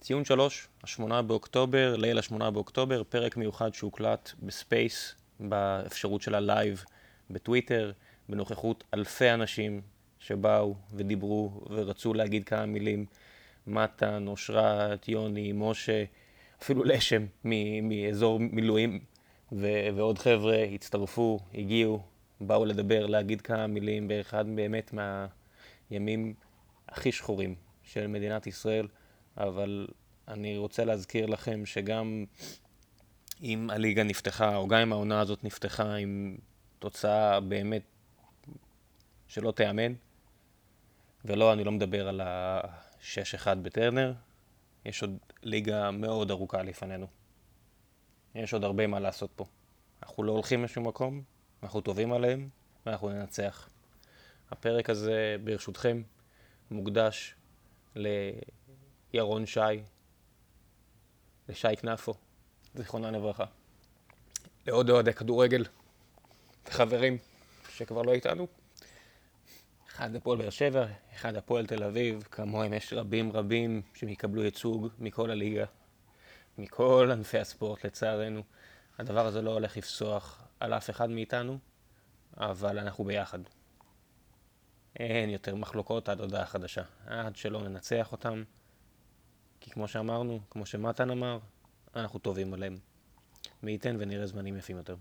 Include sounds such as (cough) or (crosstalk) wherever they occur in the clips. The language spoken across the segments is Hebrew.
ציון שלוש, השמונה באוקטובר, ליל השמונה באוקטובר, פרק מיוחד שהוקלט ב space, באפשרות של הלייב בטוויטר, בנוכחות אלפי אנשים שבאו ודיברו ורצו להגיד כמה מילים. מתן, אושרת, יוני, משה, אפילו לשם מאזור מילואים, ו- ועוד חבר'ה הצטרפו, הגיעו, באו לדבר, להגיד כמה מילים באחד באמת מהימים הכי שחורים של מדינת ישראל, אבל אני רוצה להזכיר לכם שגם אם הליגה נפתחה, או גם אם העונה הזאת נפתחה עם תוצאה באמת שלא תיאמן, ולא, אני לא מדבר על ה-6-1 בטרנר, יש עוד ליגה מאוד ארוכה לפנינו. יש עוד הרבה מה לעשות פה. אנחנו לא הולכים לשום מקום, אנחנו טובים עליהם, ואנחנו ננצח. הפרק הזה, ברשותכם, מוקדש לירון שי, לשי כנפו, זיכרונה לברכה. לעוד אוהדי כדורגל, וחברים שכבר לא איתנו. אחד הפועל באר שבע, אחד הפועל תל אביב, כמוהם יש רבים רבים שיקבלו ייצוג מכל הליגה, מכל ענפי הספורט לצערנו. הדבר הזה לא הולך לפסוח על אף אחד מאיתנו, אבל אנחנו ביחד. אין יותר מחלוקות עד הודעה חדשה, עד שלא ננצח אותם. כי כמו שאמרנו, כמו שמתן אמר, אנחנו טובים עליהם. מי ייתן ונראה זמנים יפים יותר.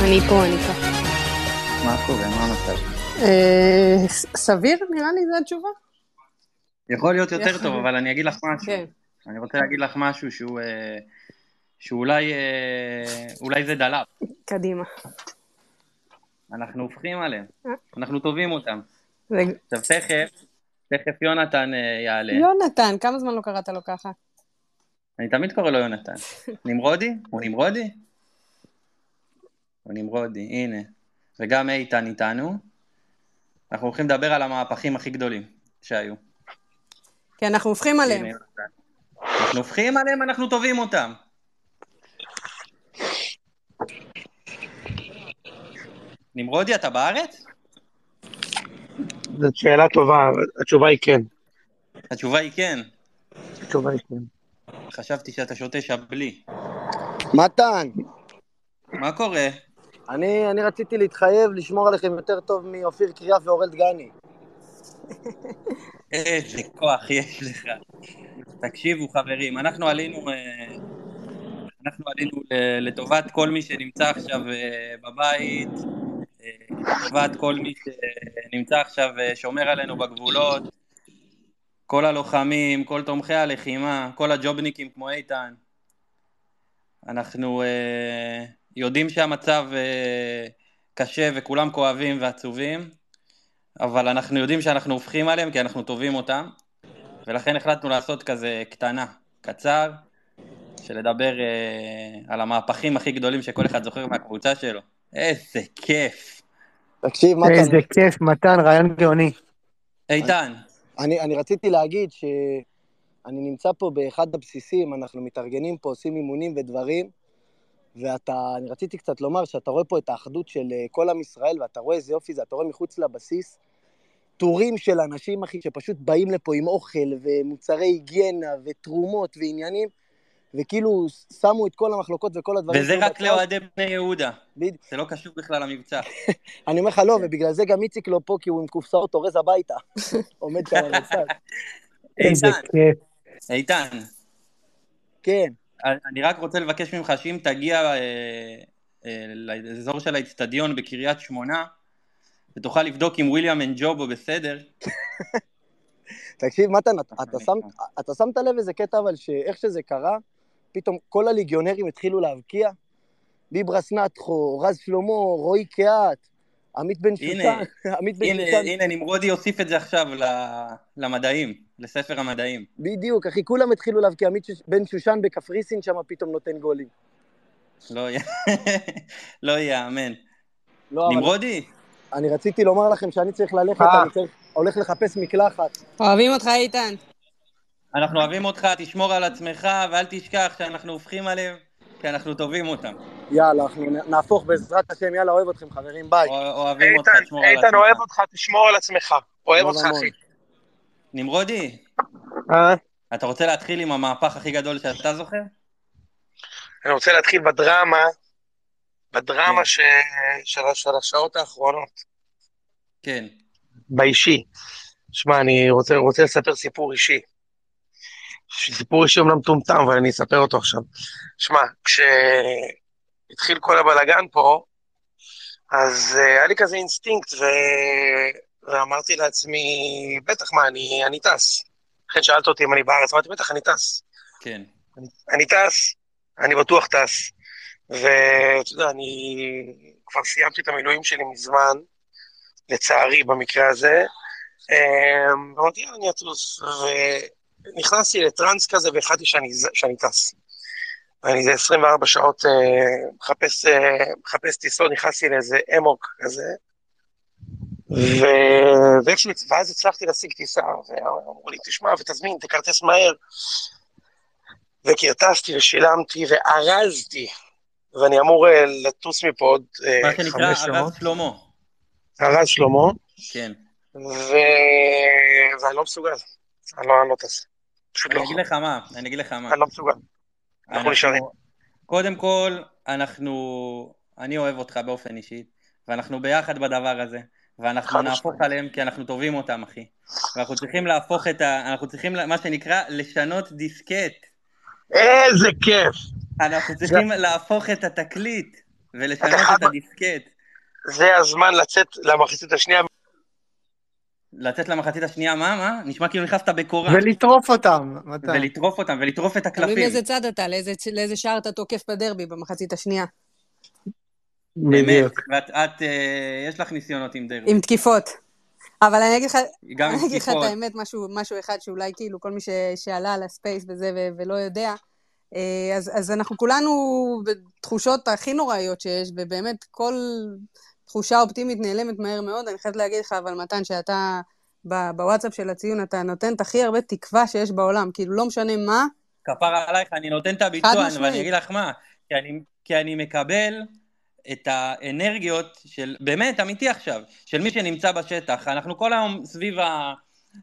אני פה, אני פה. מה קורה? מה המצב? אה, סביר, נראה לי, זו התשובה. יכול להיות יותר טוב, אבל אני אגיד לך משהו. כן. אני רוצה להגיד לך משהו שהוא... אה, שאולי אה, אולי זה דלאפ. קדימה. אנחנו הופכים עליהם, אנחנו טובים אותם. עכשיו תכף, תכף יונתן יעלה. יונתן, כמה זמן לא קראת לו ככה? אני תמיד קורא לו יונתן. (laughs) נמרודי? הוא נמרודי? הוא נמרודי, הנה. וגם איתן איתנו. אנחנו הולכים לדבר על המהפכים הכי גדולים שהיו. כי אנחנו הופכים עליהם. אנחנו הופכים עליהם, אנחנו טובים אותם. נמרודי, אתה בארץ? זאת שאלה טובה, התשובה היא כן. התשובה היא כן. התשובה היא כן. חשבתי שאתה שותה שבלי. מתן! מה קורה? אני, אני רציתי להתחייב לשמור עליכם יותר טוב מאופיר קריאף ואורל דגני. (laughs) איזה כוח יש לך. תקשיבו חברים, אנחנו עלינו, אה, אנחנו עלינו לטובת כל מי שנמצא עכשיו אה, בבית, לטובת כל מי שנמצא עכשיו ושומר עלינו בגבולות, כל הלוחמים, כל תומכי הלחימה, כל הג'ובניקים כמו איתן. אנחנו יודעים שהמצב קשה וכולם כואבים ועצובים, אבל אנחנו יודעים שאנחנו הופכים עליהם כי אנחנו טובים אותם, ולכן החלטנו לעשות כזה קטנה, קצר, שלדבר אה, על המהפכים הכי גדולים שכל אחד זוכר מהקבוצה שלו. איזה כיף. תקשיב, מתן. איזה כיף, מתן, רעיון גאוני. איתן. אני, אני רציתי להגיד שאני נמצא פה באחד הבסיסים, אנחנו מתארגנים פה, עושים אימונים ודברים, ואתה, אני רציתי קצת לומר שאתה רואה פה את האחדות של אה, כל עם ישראל, ואתה רואה איזה יופי זה, אתה רואה מחוץ לבסיס, טורים של אנשים, אחי, שפשוט באים לפה עם אוכל ומוצרי היגיינה ותרומות ועניינים, וכאילו שמו את כל המחלוקות וכל הדברים. וזה רק לאוהדי בני יהודה. בדיוק. זה לא קשור בכלל למבצע. (laughs) אני אומר לך, לא, ובגלל זה גם איציק לא פה, כי הוא עם קופסאות אורז הביתה. (laughs) עומד שם על הצד. איתן. איתן. כן. אני רק רוצה לבקש ממך שאם תגיע אה, אה, לאזור של האצטדיון בקריית שמונה, ותוכל לבדוק אם וויליאם אנג'ובו בסדר. (laughs) תקשיב, מתן, אתה, אתה, שם, אתה שמת לב איזה קטע, אבל שאיך שזה קרה, פתאום כל הליגיונרים התחילו להבקיע? ליברס נטחו, רז שלמה, רועי קהת, עמית בן שושן, (laughs) עמית בן שושן. הנה, נמרודי הוסיף את זה עכשיו למדעים, לספר המדעים. בדיוק, אחי, כולם התחילו להבקיע, עמית בן שושן בקפריסין שם פתאום נותן גולים. לא (laughs) יאמן. לא, נמרודי? אני רציתי לומר לכם שאני צריך ללכת, אה. אני צריך, הולך לחפש מקלחת. אוהבים אותך, איתן. אנחנו אוהבים אותך, תשמור על עצמך, ואל תשכח שאנחנו הופכים עליהם, כי אנחנו טובים אותם. יאללה, אנחנו נהפוך בעזרת השם, יאללה, אוהב אתכם חברים, ביי. אוה- אוהבים אותך, איתן, תשמור על איתן, עצמך. אוהב אותך, תשמור על עצמך. אוהב אותך. אחי. נמרודי, אה? אתה רוצה להתחיל עם המהפך הכי גדול שאתה זוכר? אני רוצה להתחיל בדרמה, בדרמה כן. של, השעות האחרונות, כן. באישי. שמע, אני רוצה לספר סיפור אישי. סיפור אישי אומנם מטומטם, אבל אני אספר אותו עכשיו. שמע, כשהתחיל כל הבלגן פה, אז אה, היה לי כזה אינסטינקט, ו... ואמרתי לעצמי, בטח, מה, אני, אני טס. לכן שאלת אותי אם אני בארץ, אמרתי, בטח, אני טס. כן. אני טס, אני בטוח טס. ואתה יודע, אני כבר סיימתי את המילואים שלי מזמן, לצערי במקרה הזה. אמ, יאללה, אני אטוס. ונכנסתי לטראנס כזה והחלטתי שאני, שאני טס. ואני איזה 24 שעות אה, מחפש, אה, מחפש טיסות, נכנסתי לאיזה אמוק כזה. ו... ואיכשהו, ואז הצלחתי להשיג טיסה, ואמרו לי, תשמע, ותזמין, תכרטס מהר. וכרטסתי ושילמתי וארזתי, ואני אמור אה, לטוס מפה עוד אה, מה שנקרא חמש שעות. ארז שלמה. ארז שלמה, כן. ו... ואני לא מסוגל, אני לא, אני לא טס. פשוט לא אני אגיד לך מה, אני אגיד לך מה. אני לא מסוגל. אנחנו נשארים. קודם כל, אנחנו... אני אוהב אותך באופן אישי, ואנחנו ביחד בדבר הזה, ואנחנו נהפוך. עליהם כי אנחנו טובים אותם, אחי. ואנחנו צריכים להפוך את ה... אנחנו צריכים, מה שנקרא, לשנות דיסקט. איזה כיף. אנחנו צריכים להפוך את התקליט ולשנות חייב- את הדיסקט. זה הזמן לצאת למחצית השנייה. לצאת למחצית השנייה, מה? מה? נשמע כאילו נכנסת בקורה. ולטרוף אותם, מתן. ולטרוף אותם, ולטרוף את תלוי הקלפים. מאיזה צד אתה, לאיזה, לאיזה שער אתה תוקף בדרבי במחצית השנייה. באמת. בדיוק. ואת, את, אה, יש לך ניסיונות עם דרבי. עם תקיפות. אבל אני אגיד לך, גם אני אגיד לך. את האמת, משהו, משהו אחד שאולי כאילו כל מי ש, שעלה על הספייס וזה ו, ולא יודע, אה, אז, אז אנחנו כולנו בתחושות הכי נוראיות שיש, ובאמת כל תחושה אופטימית נעלמת מהר מאוד. אני חייבת להגיד לך, אבל מתן, שאתה בוואטסאפ של הציון, אתה נותן את הכי הרבה תקווה שיש בעולם. כאילו, לא משנה מה, כפרה עלייך, אני נותן את הביצוע. ואני אגיד לך מה, כי אני, כי אני מקבל את האנרגיות של, באמת, אמיתי עכשיו, של מי שנמצא בשטח. אנחנו כל היום סביב, ה,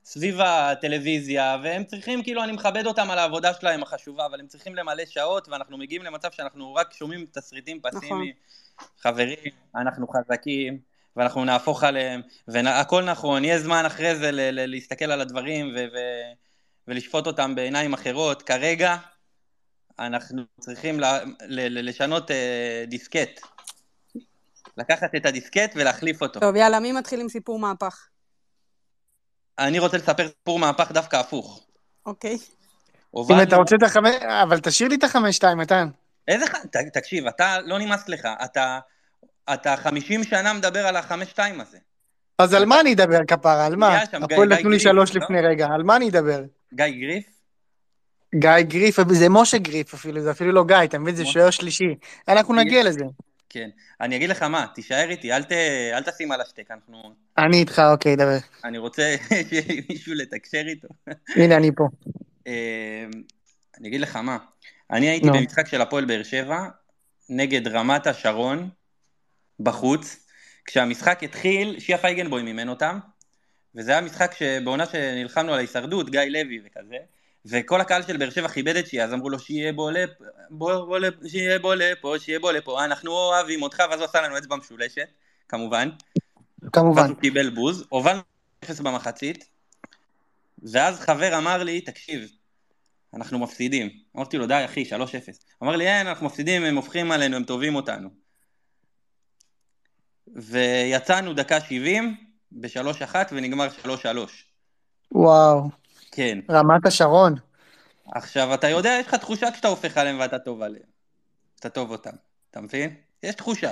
סביב הטלוויזיה, והם צריכים, כאילו, אני מכבד אותם על העבודה שלהם החשובה, אבל הם צריכים למלא שעות, ואנחנו מגיעים למצב שאנחנו רק שומעים תסריטים פסימיים. חברים, אנחנו חזקים, ואנחנו נהפוך עליהם, והכל נכון, יהיה זמן אחרי זה ל- ל- להסתכל על הדברים ו- ו- ולשפוט אותם בעיניים אחרות. כרגע אנחנו צריכים ל- ל- ל- לשנות אה, דיסקט. לקחת את הדיסקט ולהחליף אותו. טוב, יאללה, מי מתחיל עם סיפור מהפך? אני רוצה לספר סיפור מהפך דווקא הפוך. אוקיי. אם אתה רוצה את החמש... אבל תשאיר לי את החמש-שתיים, מתן. איזה... ח- ת- תקשיב, אתה לא נמאס לך, אתה... אתה 50 שנה מדבר על החמש-שתיים הזה. אז על מה אני אדבר, כפרה? על מה? הפועל נתנו לי שלוש לא? לפני רגע, על מה אני אדבר? גיא גריף? גיא גריף, זה משה גריף אפילו, זה אפילו לא גיא, אתה מבין? זה. שוער שלישי. אנחנו נגיע לזה. כן. אני אגיד לך מה, תישאר איתי, אל, ת, אל תשים על השתק, אנחנו... אני איתך, אוקיי, דבר. אני רוצה (laughs) שיהיה מישהו לתקשר איתו. הנה, אני פה. אה, אני אגיד לך מה, אני הייתי נו. במשחק של הפועל באר שבע נגד רמת השרון בחוץ, כשהמשחק התחיל, שיה פייגנבוים אימן אותם, וזה היה משחק שבעונה שנלחמנו על ההישרדות, גיא לוי וכזה, וכל הקהל של באר שבע כיבד את שיה, אז אמרו לו שיהיה בוא לפה, שיהיה בוא לפה, שיהיה בוא לפה, אנחנו אוהבים אותך, ואז הוא עשה לנו אצבע משולשת, כמובן, ואז כמובן. הוא קיבל בוז, הובלנו אפס במחצית, ואז חבר אמר לי, תקשיב, אנחנו מפסידים. אמרתי לו, די אחי, 3-0. אמר לי, אין, אנחנו מפסידים, הם הופכים עלינו, הם טובים אותנו. ויצאנו דקה 70 ב-3-1 ונגמר 3-3. וואו. כן. רמת השרון. עכשיו, אתה יודע, יש לך תחושה כשאתה הופך עליהם ואתה טוב עליהם. אתה טוב אותם. אתה מבין? יש תחושה.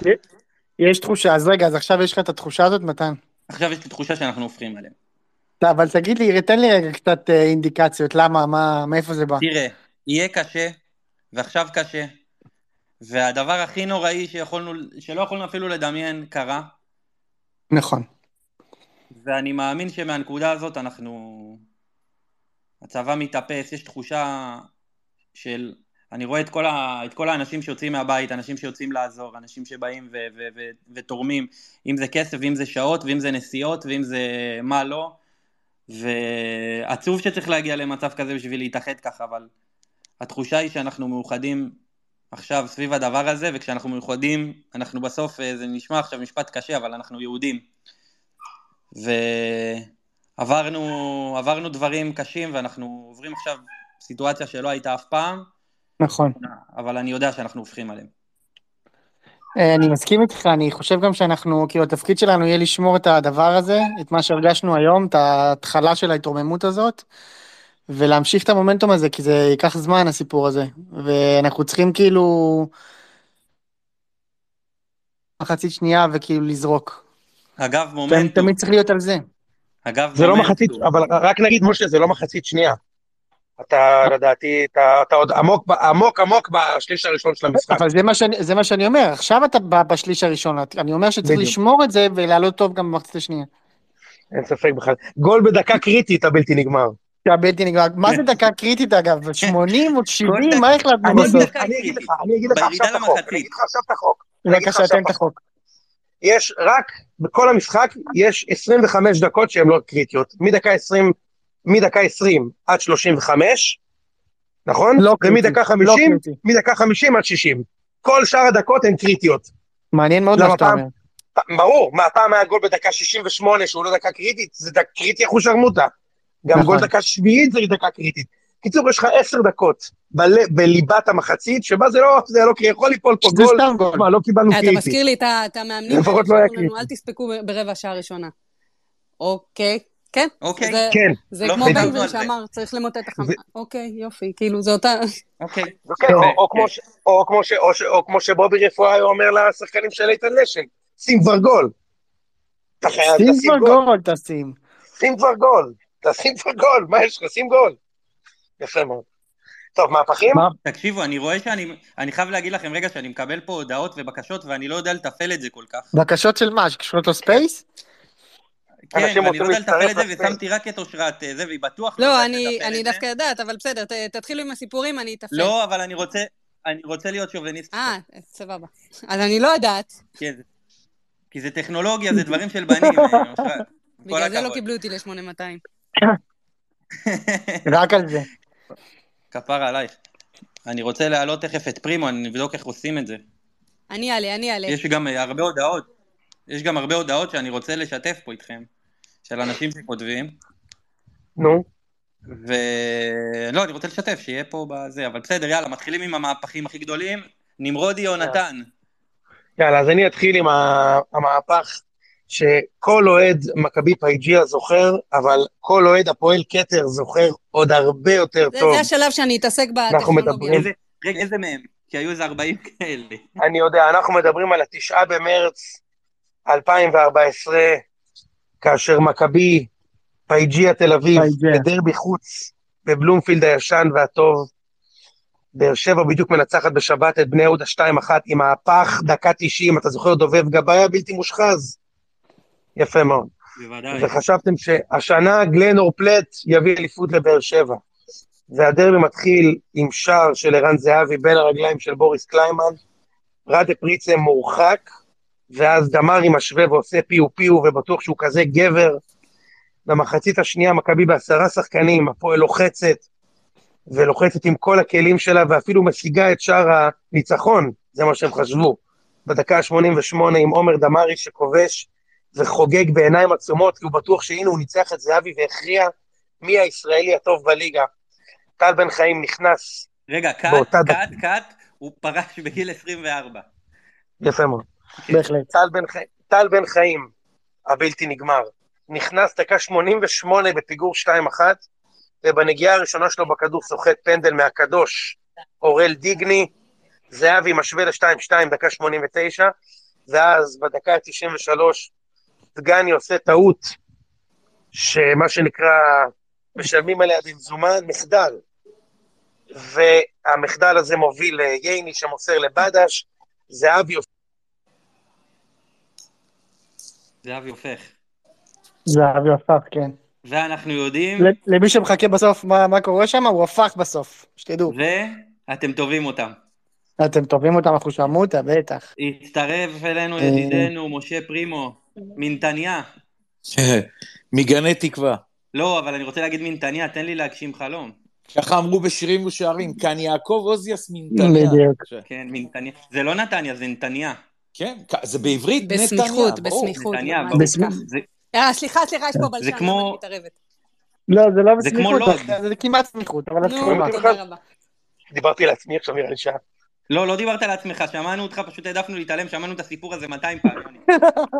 יש תחושה, אז רגע, אז עכשיו יש לך את התחושה הזאת, מתן? עכשיו יש לי תחושה שאנחנו הופכים עליהם. לא, אבל תגיד לי, תן לי רגע קצת אה, אינדיקציות, למה, מה, מאיפה זה בא? תראה, יהיה קשה, ועכשיו קשה, והדבר הכי נוראי שיכולנו, שלא יכולנו אפילו לדמיין קרה, נכון. ואני מאמין שמהנקודה הזאת אנחנו... הצבא מתאפס, יש תחושה של אני רואה את כל, ה, את כל האנשים שיוצאים מהבית, אנשים שיוצאים לעזור, אנשים שבאים ו, ו, ו, ותורמים, אם זה כסף, ואם זה שעות, ואם זה נסיעות, ואם זה מה לא, ועצוב שצריך להגיע למצב כזה בשביל להתאחד ככה, אבל התחושה היא שאנחנו מאוחדים עכשיו סביב הדבר הזה, וכשאנחנו מאוחדים, אנחנו בסוף, אה, זה נשמע עכשיו משפט קשה, אבל אנחנו יהודים. ועברנו דברים קשים, ואנחנו עוברים עכשיו סיטואציה שלא הייתה אף פעם, נכון. אבל אני יודע שאנחנו הופכים עליהם. אה, אני מסכים איתך, אני חושב גם שאנחנו, כאילו, התפקיד שלנו יהיה לשמור את הדבר הזה, את מה שהרגשנו היום, את ההתחלה של ההתרוממות הזאת, ולהמשיך את המומנטום הזה, כי זה ייקח זמן, הסיפור הזה. ואנחנו צריכים כאילו... מחצית שנייה וכאילו לזרוק. אגב, מומנטום. תמיד צריך להיות על זה. אגב, זה לא מחצית, אבל רק נגיד, משה, זה לא מחצית שנייה. אתה לדעתי, אתה, אתה עוד עמוק, עמוק עמוק בשליש הראשון של המשחק. אבל זה מה שאני, זה מה שאני אומר, עכשיו אתה בשליש הראשון, אני אומר שצריך בדיוק. לשמור את זה ולעלות טוב גם במחצית השנייה. אין ספק בכלל. גול בדקה קריטית הבלתי נגמר. הבלתי נגמר. מה זה דקה קריטית אגב? 80 או 70? מה החלטנו בסוף? אני אגיד לך, אני אגיד לך עכשיו את החוק. אני אגיד לך עכשיו את החוק. בבקשה, תן את החוק. יש רק, בכל המשחק, יש 25 דקות שהן לא קריטיות. מדקה 20 מדקה 20 עד 35, נכון? לא קריטי. ומדקה 50, לא מדקה 50 עד 60. כל שאר הדקות הן קריטיות. מעניין מאוד מה שאתה אומר. ברור, מה פעם היה גול בדקה 68 שהוא לא דקה קריטית, זה דק, קריטי אחוז שרמוטה. גם נכון. גול דקה שביעית זה דקה קריטית. קיצור, יש לך עשר דקות בל... בליבת המחצית, שבה זה לא, זה לא, יכול ליפול פה גול, גול. מה, לא קיבלנו קריטי. אתה מזכיר לי את המאמנים, לפחות לא היה קריטי. אל תספקו ברבע שעה ראשונה. אוקיי, כן. אוקיי. זה, כן. זה לא כמו בן גביר שאמר, צריך למוטט את החמה. אוקיי, יופי, כאילו, זה אותה... אוקיי. או כמו שבובי רפואה אומר לשחקנים של איתן לשן, שים כבר גול. שים כבר גול, תשים. שים כבר גול, תשים כבר גול, מה יש לך? שים גול. יפה מאוד. טוב, מהפכים? תקשיבו, אני רואה שאני, אני חייב להגיד לכם רגע שאני מקבל פה הודעות ובקשות ואני לא יודע לתפעל את זה כל כך. בקשות של מה? שקשורות לספייס? כן, ואני לא יודע לתפעל את זה, ושמתי רק את אושרת אה, זה, והיא בטוח לא, אני דווקא יודעת, אבל בסדר, תתחילו עם הסיפורים, אני אתפעל. לא, אבל אני רוצה, אני רוצה להיות שוביניסט. אה, סבבה. אז אני לא יודעת. כן, כי זה טכנולוגיה, זה דברים של בנים, אה, (laughs) אושרת. בגלל זה לא קיבלו אותי ל-8200. (laughs) רק על זה. כפר עלייך. אני רוצה להעלות תכף את פרימו, אני נבדוק איך עושים את זה. אני אעלה, אני אעלה. יש גם הרבה הודעות. יש גם הרבה הודעות שאני רוצה לשתף פה איתכם. של אנשים שכותבים. נו. ולא, אני רוצה לשתף, שיהיה פה בזה, אבל בסדר, יאללה, מתחילים עם המהפכים הכי גדולים. נמרודי או נתן? יאללה, אז אני אתחיל עם המהפך שכל אוהד מכבי פייג'יה זוכר, אבל כל אוהד הפועל כתר זוכר עוד הרבה יותר זה, טוב. זה השלב שאני אתעסק בטכנולוגיה. אנחנו מדברים... איזה, רגע, איזה מהם? כי היו איזה 40 כאלה. אני יודע, אנחנו מדברים על התשעה במרץ 2014, כאשר מכבי, פייג'יה תל אביב, בדרבי חוץ, בבלומפילד הישן והטוב, באר שבע בדיוק מנצחת בשבת את בני יהודה 2-1 עם מהפך, דקה 90, אתה זוכר דובב גבאי הבלתי מושחז? יפה מאוד. בוודאי. וחשבתם שהשנה גלנור פלט יביא אליפות לבאר שבע. והדרבי מתחיל עם שער של ערן זהבי בין הרגליים של בוריס קליימן, רדה פריצה מורחק, ואז דמרי משווה ועושה פיו פיו, ובטוח שהוא כזה גבר. במחצית השנייה מכבי בעשרה שחקנים, הפועל לוחצת, ולוחצת עם כל הכלים שלה, ואפילו משיגה את שער הניצחון, זה מה שהם חשבו. בדקה ה-88 עם עומר דמרי שכובש וחוגג בעיניים עצומות, כי הוא בטוח שהנה הוא ניצח את זהבי והכריע מי הישראלי הטוב בליגה. טל בן חיים נכנס. רגע, קאט, קאט, קאט, הוא פרש בגיל 24. יפה מאוד. בהחלט. טל בן. טל בן חיים, הבלתי נגמר, נכנס דקה 88 בפיגור 2-1, ובנגיעה הראשונה שלו בכדור סוחט פנדל מהקדוש, אורל דיגני, זהבי משווה ל-2-2 דקה 89, ואז בדקה ה-93 דגני עושה טעות, שמה שנקרא, משלמים עליה במזומן, מחדל. והמחדל הזה מוביל לייני שמוסר לבדש, זהבי זהבי הופך. זהבי הופך, כן. ואנחנו יודעים... למי שמחכה בסוף מה, מה קורה שם, הוא הפך בסוף, שתדעו. אתם טובים אותם. אתם טובים אותם אחושרמוטה, בטח. הצטרף אלינו אה. ידידנו, משה פרימו, מנתניה. (laughs) מגני תקווה. לא, אבל אני רוצה להגיד מנתניה, תן לי להגשים חלום. ככה אמרו בשירים ושערים, כאן יעקב עוזיאס מנתניה. בדיוק. כן, מנתניה. זה לא נתניה, זה נתניה. כן, זה בעברית נתניה, בסמיכות. בסמיכות. נתניה, אה, סליחה, סליחה, יש פה בלשן, אני מתערבת? לא, זה לא זה כמו בסמיכות. זה- כמעט סמיכות, אבל את נו. תודה רבה. דיברתי לעצמי עכשיו נראה לי שעה. לא, לא דיברת על עצמך, שמענו אותך, פשוט העדפנו להתעלם, שמענו את הסיפור הזה 200 פעם. יוני.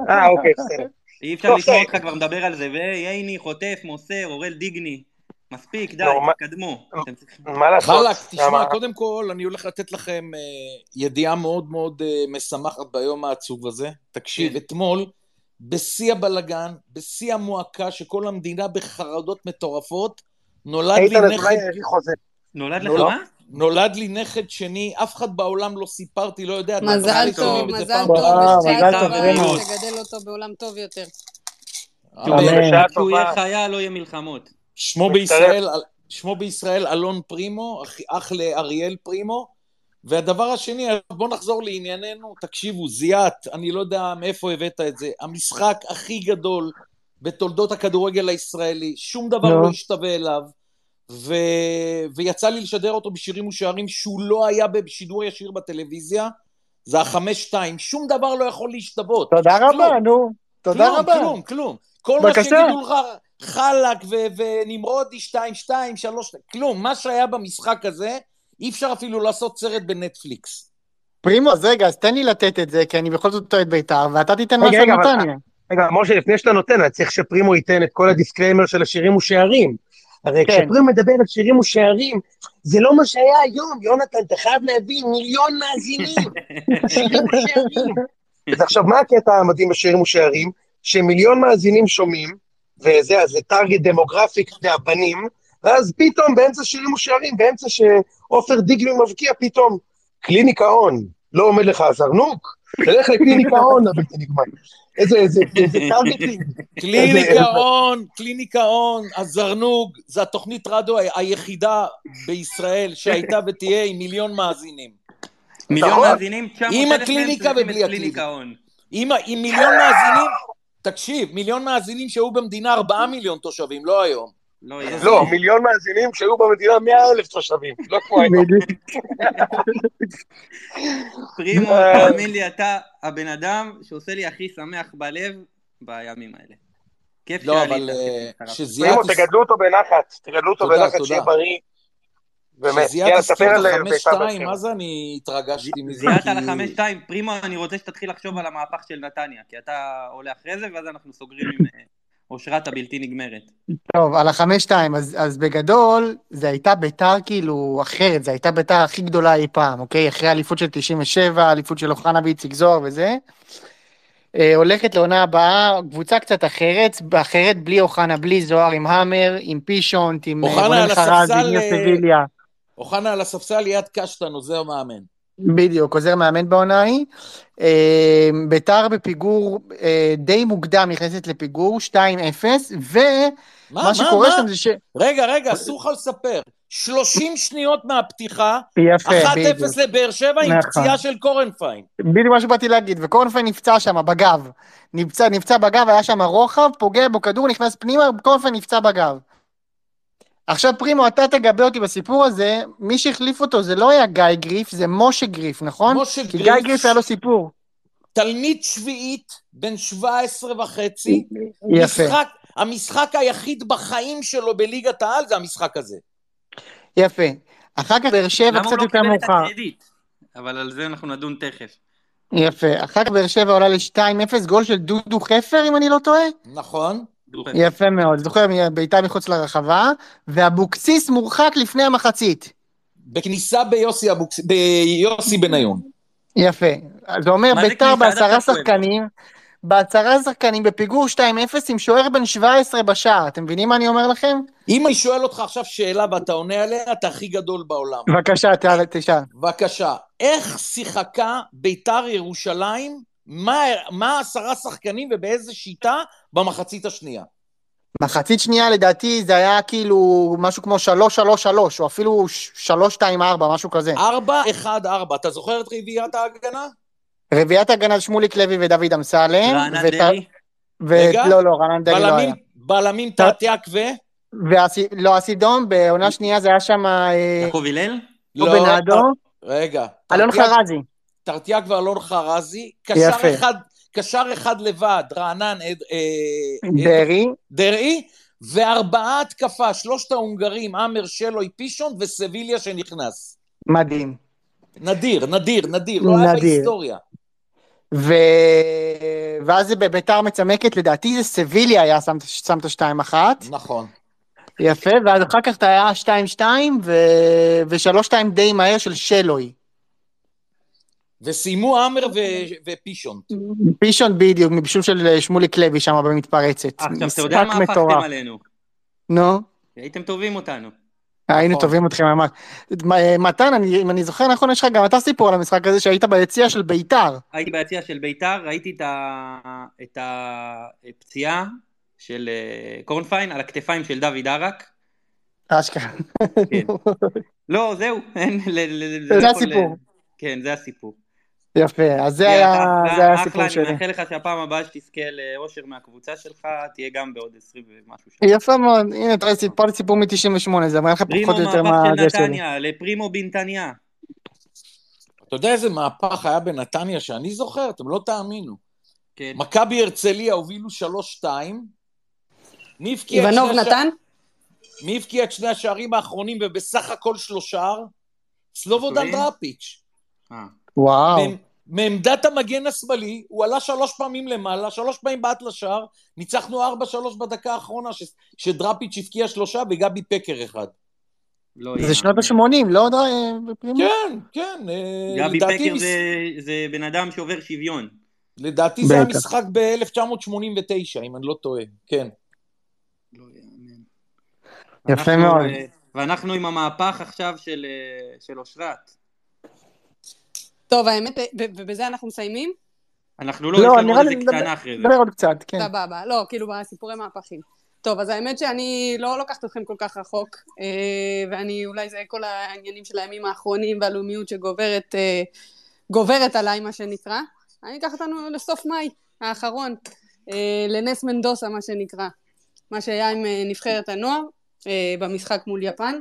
אה, אוקיי, בסדר. אי אפשר לשמוע. אותך כבר מדבר על זה, וייני, חוטף, מוסר, אורל דיגני. מספיק, די, לא, מה- תתקדמו. צריכים- מה לעשות? חלק, תשמע, קודם כל, אני הולך לתת לכם אה, ידיעה מאוד מאוד אה, משמחת ביום העצוב הזה. תקשיב, כן. אתמול, בשיא הבלגן, בשיא המועקה, שכל המדינה בחרדות מטורפות, נולד לי נכד. נולד לך לא. מה? נולד לי נכד שני, אף אחד בעולם לא סיפרתי, לא יודע. מזל אנחנו טוב, שומעים את זה מזל פעם טוב, וואו, ושתהיה מזל טוב, טובה, פרימו. שתגדל אותו בעולם טוב יותר. אמן. אמן. בשעה כשהוא טובה. יהיה חייל, לא יהיה מלחמות. שמו. בישראל, שמו בישראל אלון פרימו, אח, אח לאריאל פרימו. והדבר השני, בוא נחזור לענייננו, תקשיבו, זיאת, אני לא יודע מאיפה הבאת את זה, המשחק הכי גדול בתולדות הכדורגל הישראלי, שום דבר נו. לא השתווה אליו, ו... ויצא לי לשדר אותו בשירים ושערים שהוא לא היה בשידור ישיר בטלוויזיה, זה החמש-שתיים, שום דבר לא יכול להשתוות. תודה כלום. רבה, נו. תודה כלום, רבה. כלום, כלום. כל מה בבקשה. שיגידו לך, חלק ו- ונמרודי 2, 2, 3, כלום. מה שהיה במשחק הזה, אי אפשר אפילו לעשות סרט בנטפליקס. פרימו, אז רגע, אז תן לי לתת את זה, כי אני בכל זאת טוען את בית"ר, ואתה תיתן רגע, אבל- לנתניה. רגע, משה, לפני שאתה נותן, אני צריך שפרימו ייתן את כל ה disclaimer של השירים ושערים. הרי כן. כשפרימו מדבר על שירים ושערים, זה לא מה שהיה היום, יונתן, אתה חייב להבין, מיליון מאזינים, (laughs) שירים ושערים. אז עכשיו, מה הקטע המדהים בשירים ושערים? שמיליון מאזינים שומעים, וזה, אז זה טארגט דמוגרפיק, אתה יודע, בנים, ואז פתאום באמצע שירים ושערים, באמצע שעופר דיגלי מבקיע, פתאום קליניקה און, לא עומד לך הזרנוק, (laughs) תלך לקליניקה און, הבלתי נגמר. איזה, איזה, איזה טארגטינג. קליניקה און, קליניקה און, הזרנוג, זה התוכנית רדיו היחידה בישראל שהייתה ותהיה עם מיליון מאזינים. מיליון נכון. מאזינים, 900 עם הקליניקה ובלי את קליניקה און. עם, ה- עם מיליון מאזינים, תקשיב, מיליון מאזינים שהיו במדינה ארבעה מיליון תושבים, לא היום. לא. לא, מיליון מאזינים שהיו במדינה 100 אלף תושבים, לא כמו היום. פרימו, אה. תאמין לי, אתה הבן אדם שעושה לי הכי שמח בלב בימים האלה. כיף לא, שעלית. אבל אה. שזיאת... פרימו, תגדלו אותו בנחת, תגדלו אותו בנחת. שיהיה בריא. באמת, יאללה, הזכיר ספר את על החמש בית"ר באר שתיים, שבע. מה זה אני התרגשתי מזה? זיהת על החמש שתיים, פרימו, אני רוצה שתתחיל לחשוב על המהפך של נתניה, כי אתה עולה אחרי זה, ואז אנחנו סוגרים עם אה, אושרת הבלתי נגמרת. טוב, על החמש-שתיים, אז, אז בגדול, זה הייתה ביתר כאילו אחרת, זו הייתה ביתר הכי גדולה אי פעם, אוקיי? אחרי האליפות של 97, האליפות של אוחנה ואיציק זוהר וזה. אה, הולכת לעונה הבאה, קבוצה קצת אחרת, אחרת בלי אוחנה, בלי זוהר, עם המר, עם פישונט, עם אה, אוחנה רונן על חרז, עם הספסל, ניר אה, סביליה. אוחנה על הספסל ליד קשטן, עוזר מאמן. בדיוק, עוזר מאמן בעונה ההיא. אה, ביתר בפיגור אה, די מוקדם נכנסת לפיגור, 2-0, ומה מה, מה, שקורה מה? שם זה ש... רגע, רגע, אסור לך לספר. 30 שניות מהפתיחה, יפה, 1-0 בדיוק. לבאר שבע עם נכון. פציעה של קורנפיין. בדיוק מה שבאתי להגיד, וקורנפיין נפצע שם בגב. נפצע, נפצע בגב, היה שם רוחב, פוגע בו כדור, נכנס פנימה, קורנפיין נפצע בגב. עכשיו פרימו, אתה תגבה אותי בסיפור הזה, מי שהחליף אותו זה לא היה גיא גריף, זה משה גריף, נכון? משה כי גריף, גיא גריף היה לו סיפור. תלמיד שביעית, בן 17 וחצי, יפה, משחק, המשחק היחיד בחיים שלו בליגת העל זה המשחק הזה. יפה. אחר כך באר שבע למה הוא קצת לא יותר קיבל את מאוחר. הקרדיט? אבל על זה אנחנו נדון תכף. יפה. אחר כך באר שבע עולה ל-2-0, גול של דודו חפר, אם אני לא טועה. נכון? יפה מאוד, זוכר, בעיטה מחוץ לרחבה, ואבוקסיס מורחק לפני המחצית. בכניסה ביוסי, אבוקס... ביוסי בניון. יפה. זה אומר ביתר בעשרה. שחקנים, בעשרה שחקנים בפיגור 2-0 עם שוער בן 17 בשער. אתם מבינים מה אני אומר לכם? אם אני שואל אותך עכשיו שאלה ואתה עונה עליה, אתה הכי גדול בעולם. בבקשה, תשאל. בבקשה, איך שיחקה ביתר ירושלים, מה, מה עשרה שחקנים ובאיזה שיטה במחצית השנייה? מחצית שנייה לדעתי זה היה כאילו משהו כמו 3-3-3, או אפילו 3-2-4, משהו כזה. 4-1-4, אתה זוכר את רביעיית ההגנה? רביעיית הגנה שמוליק לוי ודוד אמסלם. רענן ות- דרעי? ו- רגע. לא, לא, רענן דרעי לא היה. בלמים, תעתיאק ו... והסי- לא, הסידום, בעונה שנייה זה היה שם אה, יעקב הלל? לא בנאדו, רגע. אלון חרזי. תרטיאק ואלון חרזי. קשר אחד, קשר אחד לבד, רענן אה, אה, דרעי, דרעי, וארבעה התקפה, שלושת ההונגרים, עמר, שלוי, פישון וסביליה שנכנס. מדהים. נדיר, נדיר, נדיר, לא היה נדיר. בהיסטוריה. ו... ואז זה בביתר מצמקת, לדעתי זה סביליה היה שם, שם את השתיים אחת. נכון. יפה, ואז אחר כך אתה היה שתיים שתיים, ו... ושלוש שתיים די מהר של שלוי. וסיימו עמר ו- ופישון. פישון בדיוק, מבישול של שמוליק לוי שם במתפרצת. עכשיו, אתה יודע מה הפכתם מטורף. עלינו? נו, הייתם טובים אותנו. היינו נכון. טובים אתכם ממש. מ- מתן, אני- אם אני זוכר נכון, יש לך גם אתה סיפור על המשחק הזה שהיית ביציע של ביתר. הייתי ביציע של ביתר, ראיתי את, הפציעה של אה, קורנפיין על הכתפיים של דוד ערק. אשכרה. כן. לא, זהו, אין, זה לא הסיפור. כן, זה הסיפור. יפה, אז זה היה הסיפור שלי. אני מאחל לך שהפעם הבאה שתזכה לאושר מהקבוצה שלך, תהיה גם בעוד 20 ומשהו. יפה מאוד, הנה אתה רואה סיפור לי סיפור מ-98, זה מראה לך פרימו פחות או יותר מהפך מה של זה שלי. נתניה, לפרימו בנתניה. אתה יודע איזה מהפך היה בנתניה שאני זוכר? אתם לא תאמינו. כן. מכבי הרצליה הובילו 3-2. מי הבקיע את איבנוב שני הש- נתן? מי הבקיע את שני השערים האחרונים ובסך הכל שלושה? סלובודן? דראפיץ'. וואו, מעמדת המגן השמאלי, הוא עלה שלוש פעמים למעלה, שלוש פעמים בעט לשער, ניצחנו ארבע שלוש בדקה האחרונה, ש- שדראפיץ' הבקיע שלושה וגבי פקר אחד. לא זה. שנות ה-80, לא יודע, אה? כן, כן, אה, גבי פקר מס- זה- זה בן אדם שעובר שוויון. לדעתי זה היה בטח. משחק ב-1989, אם אני לא טועה, כן. לא יאמן. יפה מאוד. אה, ואנחנו עם המהפך עכשיו של, של אושרת. טוב, האמת, ו- ובזה אנחנו מסיימים? אנחנו לא, לא, יש לנו נראה עוד לי, איזה נדבר- קטנה אחרי זה. נדבר עוד קצת, כן. סבבה, לא, כאילו בסיפורי מהפכים. טוב, אז האמת שאני לא לוקחת אתכם כל כך רחוק, אה, ואני, אולי זה כל העניינים של הימים האחרונים והלאומיות שגוברת אה, גוברת עליי, מה שנקרא. אני אקח אותנו לסוף מאי האחרון, אה, לנס מנדוסה, מה שנקרא. מה שהיה עם אה, נבחרת הנוער אה, במשחק מול יפן.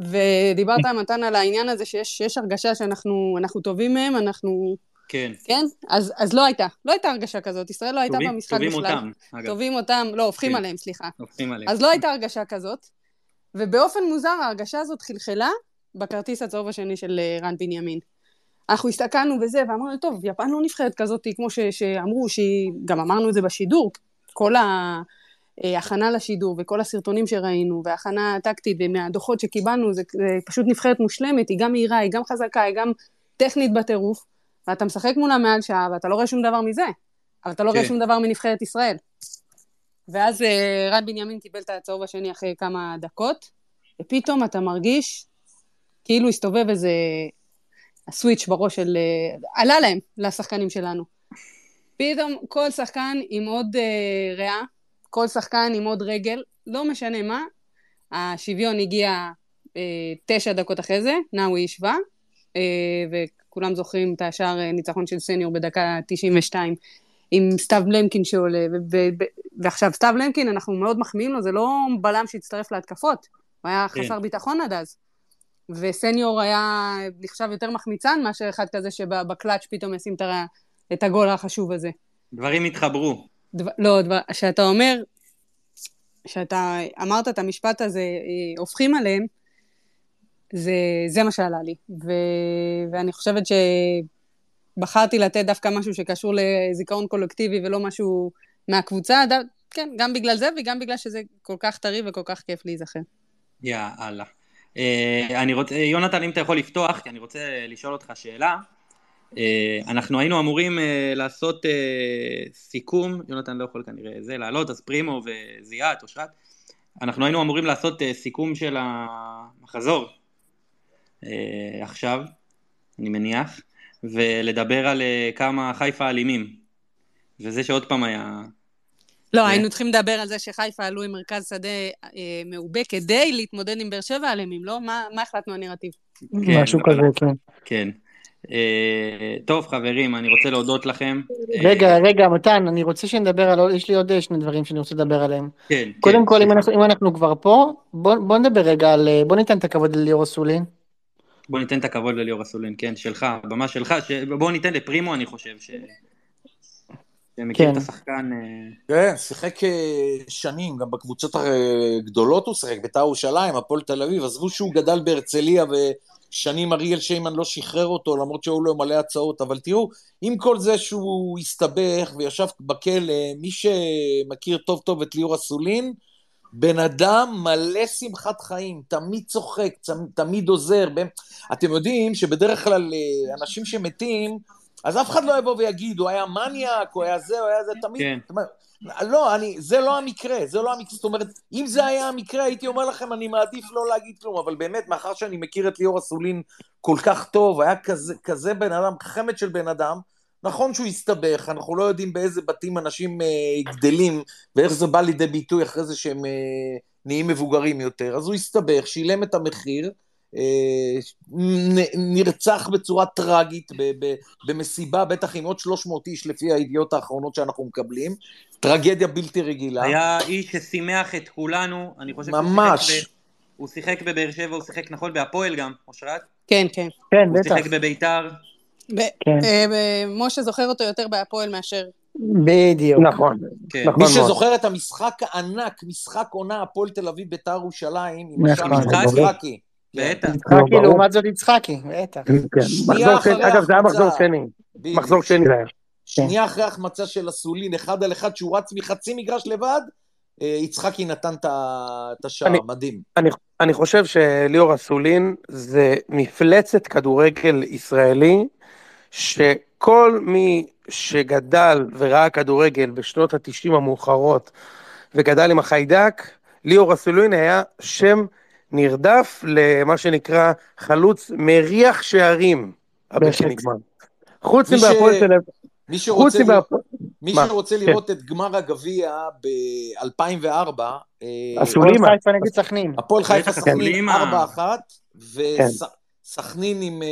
ודיברת, מתן, על העניין הזה שיש שיש הרגשה שאנחנו אנחנו טובים מהם, אנחנו... כן. כן? אז, אז לא הייתה. לא הייתה הרגשה כזאת. ישראל לא הייתה טובים, במשחק טובים בכלל. אותם, אגב. טובים אותם, לא, הופכים כן. עליהם, סליחה. הופכים עליהם. אז לא הייתה הרגשה כזאת, ובאופן מוזר ההרגשה הזאת חלחלה בכרטיס הצהוב השני של אה, רן בנימין. אנחנו הסתכלנו וזה, ואמרנו, טוב, יפן לא נבחרת כזאת, כמו ש, שאמרו, שהיא, גם אמרנו את זה בשידור, כל ההכנה לשידור וכל הסרטונים שראינו, וההכנה הטקטית ומהדוחות שקיבלנו, זה, זה פשוט נבחרת מושלמת, היא גם מהירה, היא גם חזקה, היא גם טכנית בטירוף, ואתה משחק מולה מעל שעה, ואתה לא רואה שום דבר מזה, אבל אתה לא רואה כן. שום דבר מנבחרת ישראל. ואז אה, רן בנימין קיבל את הצהוב השני אחרי כמה דקות, ופתאום אתה מרגיש כאילו הסתובב איזה הסוויץ' בראש של... אה, עלה להם, לשחקנים שלנו. פתאום כל שחקן עם עוד אה, ריאה, כל שחקן עם עוד רגל, לא משנה מה, השוויון הגיע אה, תשע דקות אחרי זה, נאווי השווה, אה, וכולם זוכרים את השער אה, ניצחון של סניור בדקה 92 עם סתיו למקין שעולה, ו- ו- ו- ועכשיו סתיו למקין, אנחנו מאוד מחמיאים לו, זה לא בלם שהצטרף להתקפות, הוא היה כן. חסר ביטחון עד אז. וסניור היה נחשב יותר מחמיצן מאשר אחד כזה שבקלאץ' פתאום ישים את הגול החשוב הזה. דברים התחברו. דבר, לא, דבר, שאתה אומר, שאתה אמרת את המשפט הזה, אה, הופכים עליהם, זה, זה מה שעלה לי. ו, ואני חושבת שבחרתי לתת דווקא משהו שקשור לזיכרון קולקטיבי ולא משהו מהקבוצה, ד... כן, גם בגלל זה וגם בגלל שזה כל כך טרי וכל כך כיף להיזכר. יאללה. אה, אני רוצה, יונתן, אם אתה יכול לפתוח, כי אני רוצה לשאול אותך שאלה. אה, אנחנו היינו אמורים אה, לעשות אה, סיכום, יונתן לא יכול כנראה זה לעלות, אז פרימו וזיאת, אושרת, אנחנו היינו אמורים לעשות סיכום של המחזור עכשיו, אני מניח, ולדבר על כמה חיפה אלימים, וזה שעוד פעם היה לא, היינו צריכים לדבר על זה שחיפה עלו עם מרכז שדה מעובה כדי להתמודד עם באר שבע עליהם, אם לא, מה מה החלטנו הנרטיב? כן, משהו אבל- כזה, כן. כן. אה, טוב, חברים, אני רוצה להודות לכם. אה, רגע, רגע, מתן, אני רוצה שנדבר על עוד, יש לי עוד אה, שני דברים שאני רוצה לדבר עליהם. כן, קודם כן, כל, אם. אנחנו, אם אנחנו כבר פה, בוא, בוא נדבר רגע על, בוא ניתן את הכבוד לליאור אסולין. בוא ניתן את הכבוד לליאור אסולין, כן, שלך, הבמה שלך, ש... בוא ניתן לפרימו, אני חושב, ש... שמכיר כן. את השחקן... כן, שיחק שנים, גם בקבוצות הגדולות הוא שיחק, בית"ר ירושלים, הפועל תל אביב, עזבו שהוא גדל בהרצליה ושנים אריאל שיימן לא שחרר אותו, למרות שהיו לו מלא הצעות, אבל תראו, עם כל זה שהוא הסתבך וישב בכלא, מי שמכיר טוב טוב את ליאור אסולין, בן אדם מלא שמחת חיים, תמיד צוחק, תמיד עוזר. אתם יודעים שבדרך כלל אה, אנשים שמתים, אז אף אחד לא יבוא ויגיד, הוא היה מניאק, הוא היה זה, הוא היה זה, תמיד... כן. לא, אני, זה לא המקרה, זה לא המקרה, זאת אומרת, אם זה היה המקרה, הייתי אומר לכם, אני מעדיף לא להגיד כלום, אבל באמת, מאחר שאני מכיר את ליאור אסולין כל כך טוב, היה כזה, כזה בן אדם, חמד של בן אדם, נכון שהוא הסתבך, אנחנו לא יודעים באיזה בתים אנשים אה, גדלים, ואיך זה בא לידי ביטוי אחרי זה שהם אה, נהיים מבוגרים יותר, אז הוא הסתבך, שילם את המחיר, נרצח בצורה ב- במסיבה, בטח עם עוד 300 איש לפי הידיעות האחרונות שאנחנו מקבלים, טרגדיה בלתי רגילה. היה איש ששימח את כולנו, אני חושב שהוא ממש. שיחק ב- הוא שיחק בבאר שבע, הוא שיחק נכון בהפועל גם, אושרת? כן, כן. כן, הוא בטח. שיחק בביתר. ב- כן. אה, משה זוכר אותו יותר בהפועל מאשר... בדיוק. נכון. כן. נכון מי מאוד. שזוכר את המשחק הענק, משחק עונה הפועל תל אביב ביתר ירושלים, עם השער נכון, של ברור. יצחקי. בטח. יצחקי. לעומת זאת יצחקי, בטח. כן. מחזור אחרי שני, אגב, זה היה מחזור. שני. מחזור שני זה היה. שנייה אחרי החמצה של אסולין, אחד על אחד, שהוא רץ מחצי מגרש לבד, אה, יצחקי נתן את השער, אני- מדהים. אני, אני חושב שליאור אסולין זה מפלצת כדורגל ישראלי, שכל מי שגדל וראה כדורגל בשנות התשעים המאוחרות וגדל עם החיידק, ליאור אסולין היה שם נרדף למה שנקרא חלוץ מריח שערים. הבלתי. נגמר. חוץ מבהפועל תל אביב, מי חוץ שרוצה לראות- מבהפועל, מי מה? שרוצה כן. לראות את גמר הגביע ב-2004, אסולין. הפועל? חיפה נגד סכנין. הפועל חיפה בטח, סכנין סולימה. 4-1, כן. וסכנין עם... אה,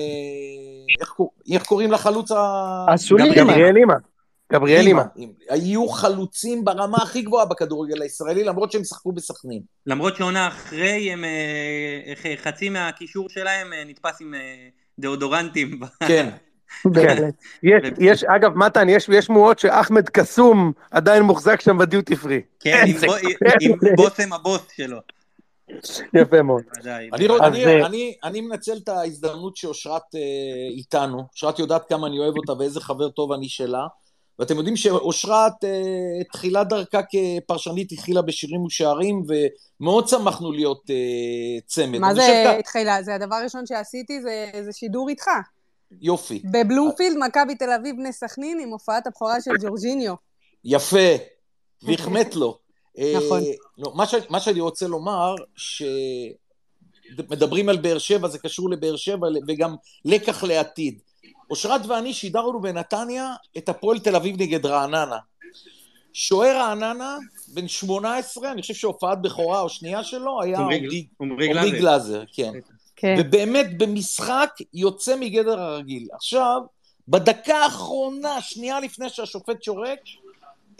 איך קור- איך קוראים לחלוץ ה... אסולין. גבריאל אימה. גבריאל אימה. עם- היו חלוצים ברמה הכי גבוהה בכדורגל הישראלי, למרות שהם שיחקו בסכנין. למרות שעונה אחרי, הם, אה, ח- חצי מהקישור שלהם אה, נתפס עם אה, דאודורנטים. כן. (laughs) בהחלט. יש, יש, אגב, מתן, יש, יש שמועות שאחמד קסום עדיין מוחזק שם בדיוטי פרי. כן, עם בושם הבוס שלו. יפה מאוד. ודאי. אני, רוצ- אז, אני, אה, אני, אני מנצל את ההזדמנות שאושרת אה, איתנו, אושרת יודעת כמה אני אוהב אותה ואיזה חבר טוב אני שלה, ואתם יודעים שאושרת, אה, תחילת דרכה כפרשנית התחילה בשירים ושערים, ומאוד שמחנו להיות אה, צמד. מה זה התחילה? זה הדבר הראשון שעשיתי, זה זה שידור איתך. יופי, בבלומפילד, מכבי תל אביב, בני סכנין, עם הופעת הבכורה של ג'ורג'יניו. יפה, והחמאת לו. אה, נכון. לא, מה, ש, מה שאני רוצה לומר, שמדברים על באר שבע, זה קשור לבאר שבע וגם לקח לעתיד. אושרת ואני שידרנו בנתניה את הפועל תל אביב נגד רעננה. שוער רעננה, בן 18, אני חושב שהופעת בכורה או שנייה שלו, היה עמרי גלאזר. כן. כן. ובאמת במשחק יוצא מגדר הרגיל. עכשיו, בדקה האחרונה, שנייה לפני שהשופט שורק,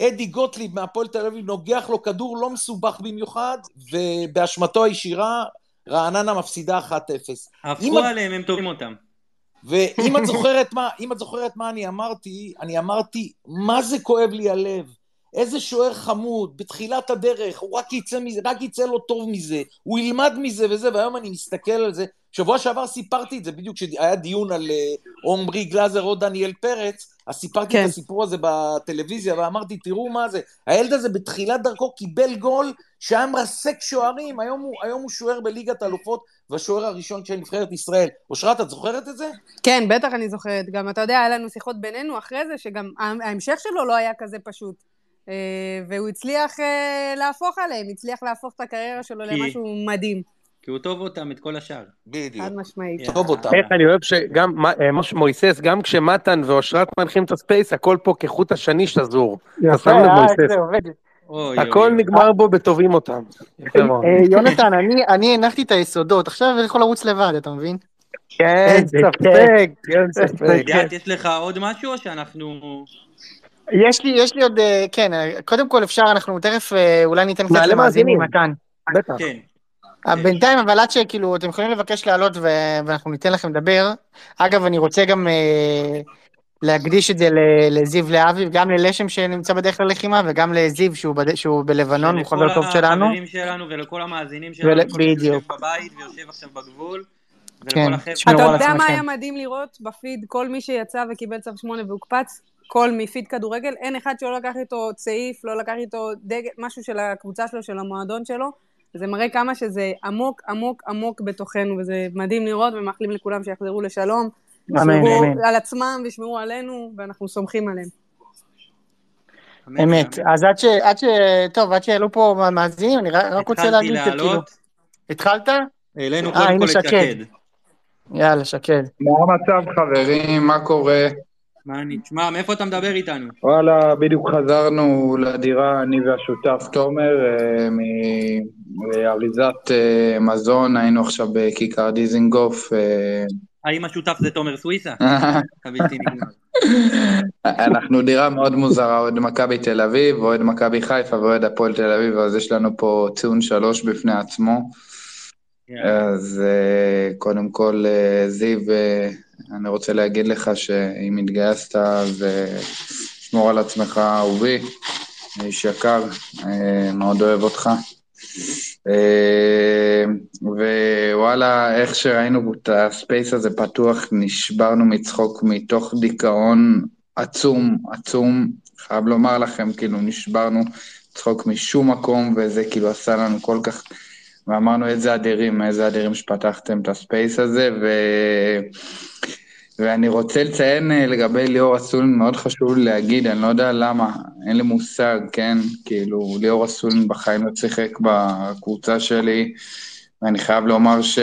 אדי גוטליב מהפועל תל אביב נוגח לו כדור לא מסובך במיוחד, ובאשמתו הישירה, רעננה מפסידה 1-0. אם הפכו עליהם, הם תובעים אותם. ואם את זוכרת מה, אם את זוכרת מה אני אמרתי, אני אמרתי, מה זה כואב לי הלב. איזה שוער חמוד, בתחילת הדרך, הוא רק יצא מזה, רק יצא לו טוב מזה, הוא ילמד מזה וזה, והיום אני מסתכל על זה. שבוע שעבר סיפרתי את זה, בדיוק כשהיה דיון על אה, עומרי גלאזר או דניאל פרץ, אז סיפרתי כן. את הסיפור הזה בטלוויזיה, ואמרתי, תראו מה זה, הילד הזה בתחילת דרכו קיבל גול שהיה מרסק שוערים, היום הוא, היום הוא שוער בליגת האלופות, והשוער הראשון של נבחרת ישראל. אושרת, את זוכרת את זה? כן, בטח אני זוכרת. גם, אתה יודע, היה לנו שיחות בינינו אחרי זה, שגם ההמשך שלו לא היה כזה פשוט. אה, והוא הצליח אה, להפוך עליהם, הצליח להפוך את הקריירה שלו כי- למשהו מדהים, כי הוא טוב אותם, את כל השאר. בדיוק. חד משמעית. יאללה. טוב אותם. איך אני אוהב שגם מה- אה, משה מויסס, גם כשמתן ואושרת מנחים את הספייס, הכל פה כחוט השני שזור. יפה, אה, זה עובד. הכל. נגמר בו בטובים אותם. אה, יונתן, אני- אני הנחתי את היסודות, עכשיו אני יכול לרוץ לבד, אתה מבין? כן, ספק, כן, ספק. ליאת, יש לך עוד משהו או שאנחנו... יש לי, יש לי עוד, כן, קודם כל אפשר, אנחנו תכף אולי ניתן קצת למאזינים, מאזינים. מתן. בטח. אה, בינתיים, אבל עד שכאילו, אתם יכולים לבקש לעלות ו- ואנחנו ניתן לכם לדבר. אגב, אני רוצה גם אה, להקדיש את זה לזיו להבי, גם ללשם שנמצא בדרך ללחימה, וגם לזיו שהוא, בד... שהוא בלבנון, הוא חבר טוב שלנו. ולכל החברים שלנו ולכל המאזינים שלנו, ול- מי שיושב בדיוק. בבית ויושב עכשיו בגבול. כן, אתה יודע מה. היה מדהים לראות בפיד, כל מי שיצא וקיבל צו 8 והוקפץ, כל מפיד כדורגל, אין אחד שלא לקח איתו צעיף, לא לקח איתו דגל, משהו של הקבוצה שלו, של המועדון שלו. זה מראה כמה שזה עמוק עמוק עמוק בתוכנו, וזה מדהים לראות, ומאחלים לכולם שיחזרו לשלום. אמן, ישמרו אמן. על עצמם וישמרו עלינו, ואנחנו סומכים עליהם. אמת. אז עד ש... עד ש... טוב, עד שיעלו פה מאזינים, אני רק רוצה להגיד שכאילו... לעלות, התחלת? העלינו אה, קודם כל את. שקד. יאללה, שקד. מה המצב חברים? מה קורה? מה נשמע? מאיפה אתה מדבר איתנו? וואלה, בדיוק חזרנו לדירה, אני והשותף תומר, אה, מאריזת אה, מזון, היינו עכשיו בכיכר דיזינגוף. אה, האם השותף זה תומר סוויסה? (laughs) אנחנו דירה מאוד מוזרה, אוהד מכבי תל אביב, אוהד מכבי חיפה ואוהד הפועל תל אביב, אז יש לנו פה ציון שלוש בפני עצמו. יאללה. אז אה, קודם כל, זיו, אני רוצה להגיד לך שאם התגייסת, אז שמור על עצמך, אהובי, איש יקר, אה, מאוד אוהב אותך. אה, ווואלה, איך שראינו את הספייס הזה פתוח, נשברנו מצחוק מתוך דיכאון עצום, עצום. חייב לומר לכם, כאילו, נשברנו צחוק משום מקום, וזה כאילו עשה לנו כל כך... ואמרנו איזה אדירים, איזה אדירים שפתחתם את הספייס הזה, ו... ואני רוצה לציין אה, לגבי ליאור אסולין, מאוד חשוב להגיד, אני לא יודע למה, אין לי מושג, כן? כאילו, ליאור אסולין בחיים לא שיחק בקבוצה שלי, ואני חייב לומר ש...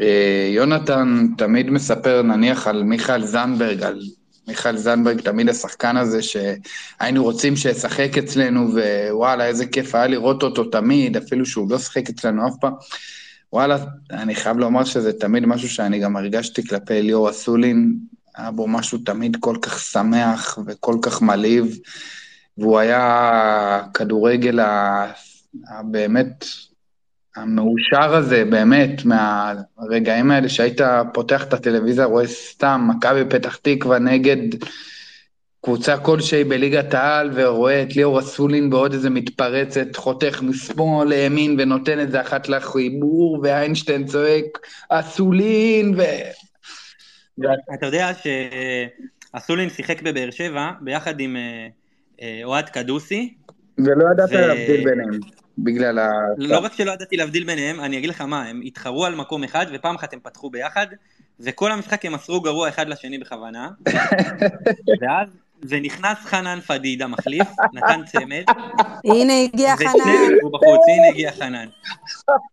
אה, יונתן תמיד מספר, נניח, על מיכאל זנדברג, על מיכאל זנדברג, תמיד השחקן הזה שהיינו רוצים שישחק אצלנו, ווואלה, איזה כיף היה לראות אותו תמיד, אפילו שהוא לא שיחק אצלנו אף פעם. וואלה, אני חייב לומר שזה תמיד משהו שאני גם הרגשתי כלפי ליאור אסולין, היה בו משהו תמיד כל כך שמח וכל כך מלהיב, והוא היה כדורגל הבאמת המאושר הזה, באמת, מהרגעים האלה שהיית פותח את הטלוויזיה, רואה סתם מכבי פתח תקווה נגד קבוצה כלשהי בליגת העל, ורואה את ליאור אסולין בעוד איזה מתפרצת, חותך משמאל לימין ונותן איזה אחת לחיבור, ואיינשטיין צועק, אסולין, ו... אתה יודע שאסולין שיחק בבאר שבע ביחד עם אה, אה, אוהד קדוסי. ולא ידעת ו- להבדיל ביניהם, בגלל ה... לא רק שלא ידעתי להבדיל ביניהם, אני אגיד לך מה, הם התחרו על מקום אחד ופעם אחת הם פתחו ביחד, וכל המשחק הם מסרו גרוע אחד לשני בכוונה, (laughs) ואז, ונכנס חנן פדידה מחליף, נתן צמד, הנה הגיע ושניהם חנן. ישבו בחוץ, הנה הגיע חנן,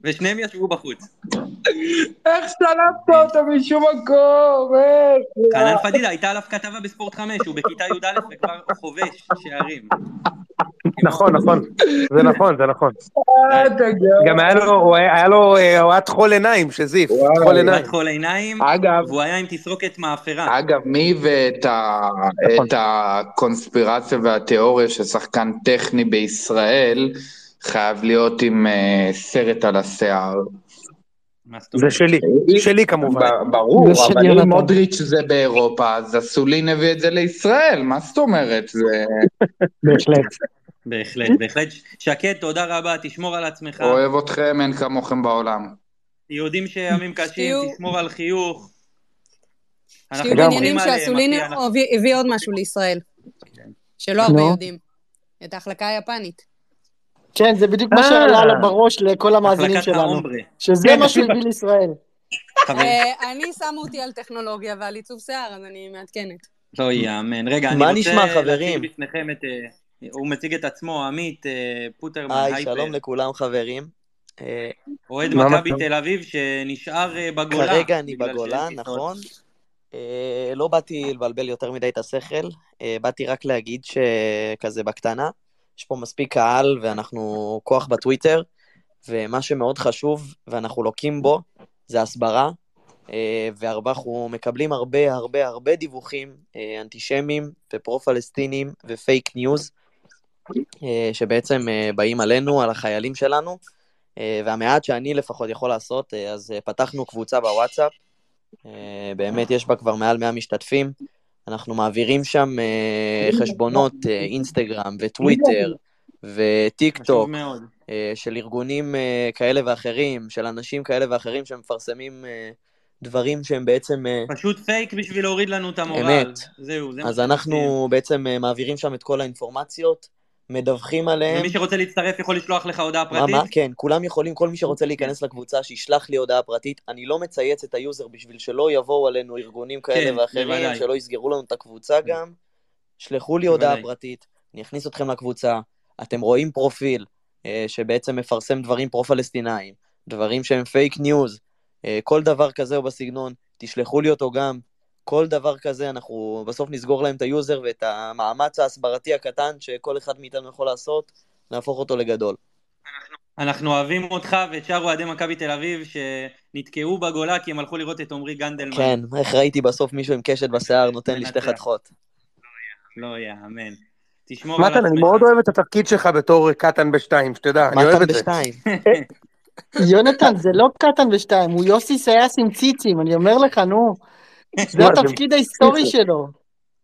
ושניהם ישבו בחוץ. איך שלפת אותו משום מקום, איך? חנן פדידה, הייתה עליו כתבה בספורט 5, הוא בכיתה י"א וכבר חובש שערים. נכון, נכון, זה נכון, זה נכון. אה. גם היה לו, הוא היה לו, אה, הוא היה טחול עיניים, שזיף, וואי. טחול עיניים. בת חול עיניים, אגב, והוא היה עם תסרוקת מאפרה. אגב, מי הביא את, ה... נכון. הקונספירציה והתיאוריה ששחקן טכני בישראל חייב להיות עם אה, סרט על השיער? זה? שלי, שלי כמובן. ברור, של אבל אם. מודריץ' זה באירופה, אז אסולין הביא את זה לישראל, מה זאת אומרת? זה... בהחלט. בהחלט, בהחלט. שקד, תודה רבה, תשמור על עצמך. אוהב אתכם, אין כמוכם בעולם. יודעים שימים קשים, תשמור על חיוך. לגמרי. בעניינים אנחנו- הביא הביא עוד משהו לישראל. שלא הרבה. יודעים. את ההחלקה היפנית. כן, זה בדיוק מה אה. שעלה לה בראש לכל המאזינים שלנו. שזה כן, מה לפי- שהביא לישראל. אה, אני שמו אותי על טכנולוגיה ועל עיצוב שיער, אז אני מעדכנת. לא ייאמן. רגע, אני מה רוצה להציג חברים? בפניכם את... הוא מציג את עצמו, עמית אה, פוטרמן היי, שלום לכולם חברים. אה, אוהד מכבי? תל אביב שנשאר אה, בגולן. כרגע אני בגולן, טיסות. נכון? לא באתי לבלבל יותר מדי את השכל, באתי רק להגיד שכזה בקטנה, יש פה מספיק קהל ואנחנו כוח בטוויטר, ומה שמאוד חשוב, ואנחנו לוקים בו, זה הסברה, ואנחנו מקבלים הרבה הרבה הרבה דיווחים אנטישמיים ופרו-פלסטינים ו fake news, שבעצם אה, באים עלינו, על החיילים שלנו, אה, והמעט שאני לפחות יכול לעשות, אה, אז אה, פתחנו קבוצה בוואטסאפ, אה, באמת יש בה כבר מעל 100 משתתפים, אנחנו מעבירים שם אה, חשבונות אה, אינסטגרם וטוויטר וטיק טוק. אה, של ארגונים אה, כאלה ואחרים, של אנשים כאלה ואחרים שמפרסמים אה, דברים שהם בעצם... אה, פשוט פייק בשביל להוריד לנו את המורל. אמת. זהו, זה מה אז. אנחנו בעצם אה, מעבירים שם את כל האינפורמציות, מדווחים עליהם. ומי שרוצה להצטרף יכול לשלוח לך הודעה מה, פרטית? מה? כן, כולם יכולים, כל מי שרוצה להיכנס לקבוצה, שישלח לי הודעה פרטית. אני לא מצייץ את ה user בשביל שלא יבואו עלינו ארגונים כאלה כן, ואחרים, בוודאי. שלא יסגרו לנו את הקבוצה גם. שלחו לי הודעה בוודאי. פרטית, אני אכניס אתכם לקבוצה. אתם רואים פרופיל אה, שבעצם מפרסם דברים פרו-פלסטינאים, דברים שהם fake news, אה, כל דבר כזה או בסגנון, תשלחו לי אותו גם. כל דבר כזה, אנחנו בסוף נסגור להם את ה user ואת המאמץ ההסברתי הקטן שכל אחד מאיתנו יכול לעשות, נהפוך אותו לגדול. אנחנו אוהבים אותך ואת שאר אוהדי מכבי תל אביב שנתקעו בגולה כי הם הלכו לראות את עמרי גנדלמן. כן, איך ראיתי בסוף מישהו עם קשת בשיער נותן לי שתי. חתכות. לא יאמן. תשמור על מתן, אני עצמך. מאוד אוהב את התפקיד שלך בתור קטן בשתיים, שתדע, אני אוהב מתן את זה. בשתיים. (laughs) יונתן, זה לא קטן בשתיים, הוא יוסי סייס עם ציצים, אני אומר לך, נו. (laughs) זה מה, התפקיד ההיסטורי שלו.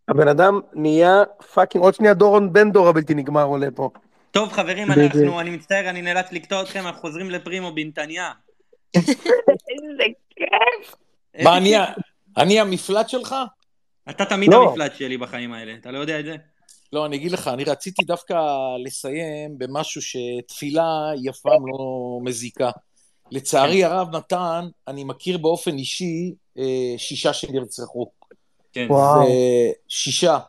הבן אדם נהיה fucking, עוד שנייה דורון בן דור הבלתי נגמר עולה פה. טוב חברים. אנחנו, אני מצטער, אני נאלץ לקטוע אתכם, אנחנו חוזרים לפרימו בנתניה. (laughs) מה, אני ה- אני המפלט שלך? אתה תמיד לא. המפלט שלי בחיים האלה, אתה לא יודע את זה? לא, אני אגיד לך, אני רציתי דווקא לסיים במשהו שתפילה פעם לא מזיקה. לצערי הרב, נתן, אני מכיר באופן אישי אה, שישה שנרצחו. כן. וואו. שישה.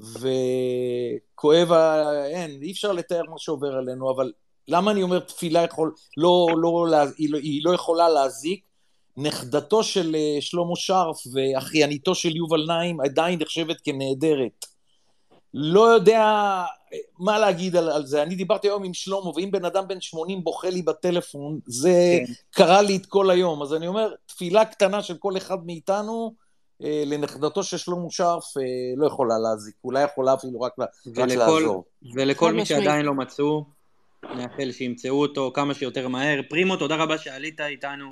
וכואב, ה- אין, אי אפשר לתאר מה שעובר עלינו, אבל למה אני אומר תפילה יכול, לא, לא, לה- היא, לא, היא לא יכולה להזיק? נכדתו של אה, שלמה שרף ואחייניתו של יובל נעים עדיין נחשבת כנהדרת. לא יודע מה להגיד על, על זה. אני דיברתי היום עם שלמה, ואם בן אדם בן 80 בוכה לי בטלפון, זה כן. קרה לי את כל היום. אז אני אומר, תפילה קטנה של כל אחד מאיתנו, אה, לנכדתו של שלמה שרף, אה, לא יכולה להזיק. אולי יכולה אפילו רק, לה- רק ולכל, לעזור. ולכל מי. שעדיין לא מצאו, נאחל שימצאו אותו כמה שיותר מהר. פרימו, תודה רבה שעלית איתנו,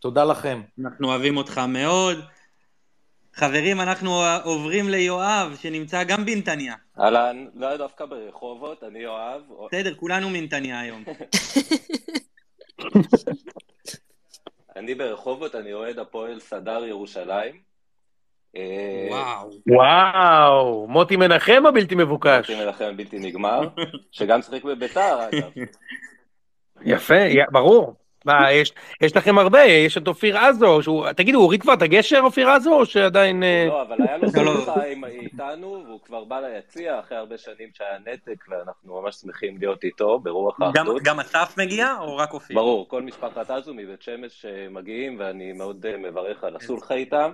תודה לכם. אנחנו אוהבים אותך מאוד. חברים, אנחנו עוברים ליואב, שנמצא גם בנתניה. אהלן, לא דווקא ברחובות, אני יואב. בסדר, כולנו מנתניה היום. (laughs) אני ברחובות, אני אוהד הפועל סדר ירושלים. אה, וואו. וואו, מוטי מנחם הבלתי מבוקש. מוטי מנחם בלתי נגמר, שגם שיחק בביתר, אגב. (laughs) יפה, ברור. מה, יש, יש לכם הרבה, יש את אופיר עזו, שהוא, תגידו, הוא הוריד כבר את הגשר, אופיר עזו, או שעדיין... אה, לא, אבל היה לו לא, לא. שיחה עם- איתנו, והוא כבר בא ליציע אחרי הרבה שנים שהיה נתק, ואנחנו ממש שמחים להיות איתו ברוח גם, האחדות. גם אסף מגיע, או רק אופיר? ברור, כל משפחת עזו מבית שמש אה, מגיעים, ואני מאוד אה, מברך על הסולחה איתם.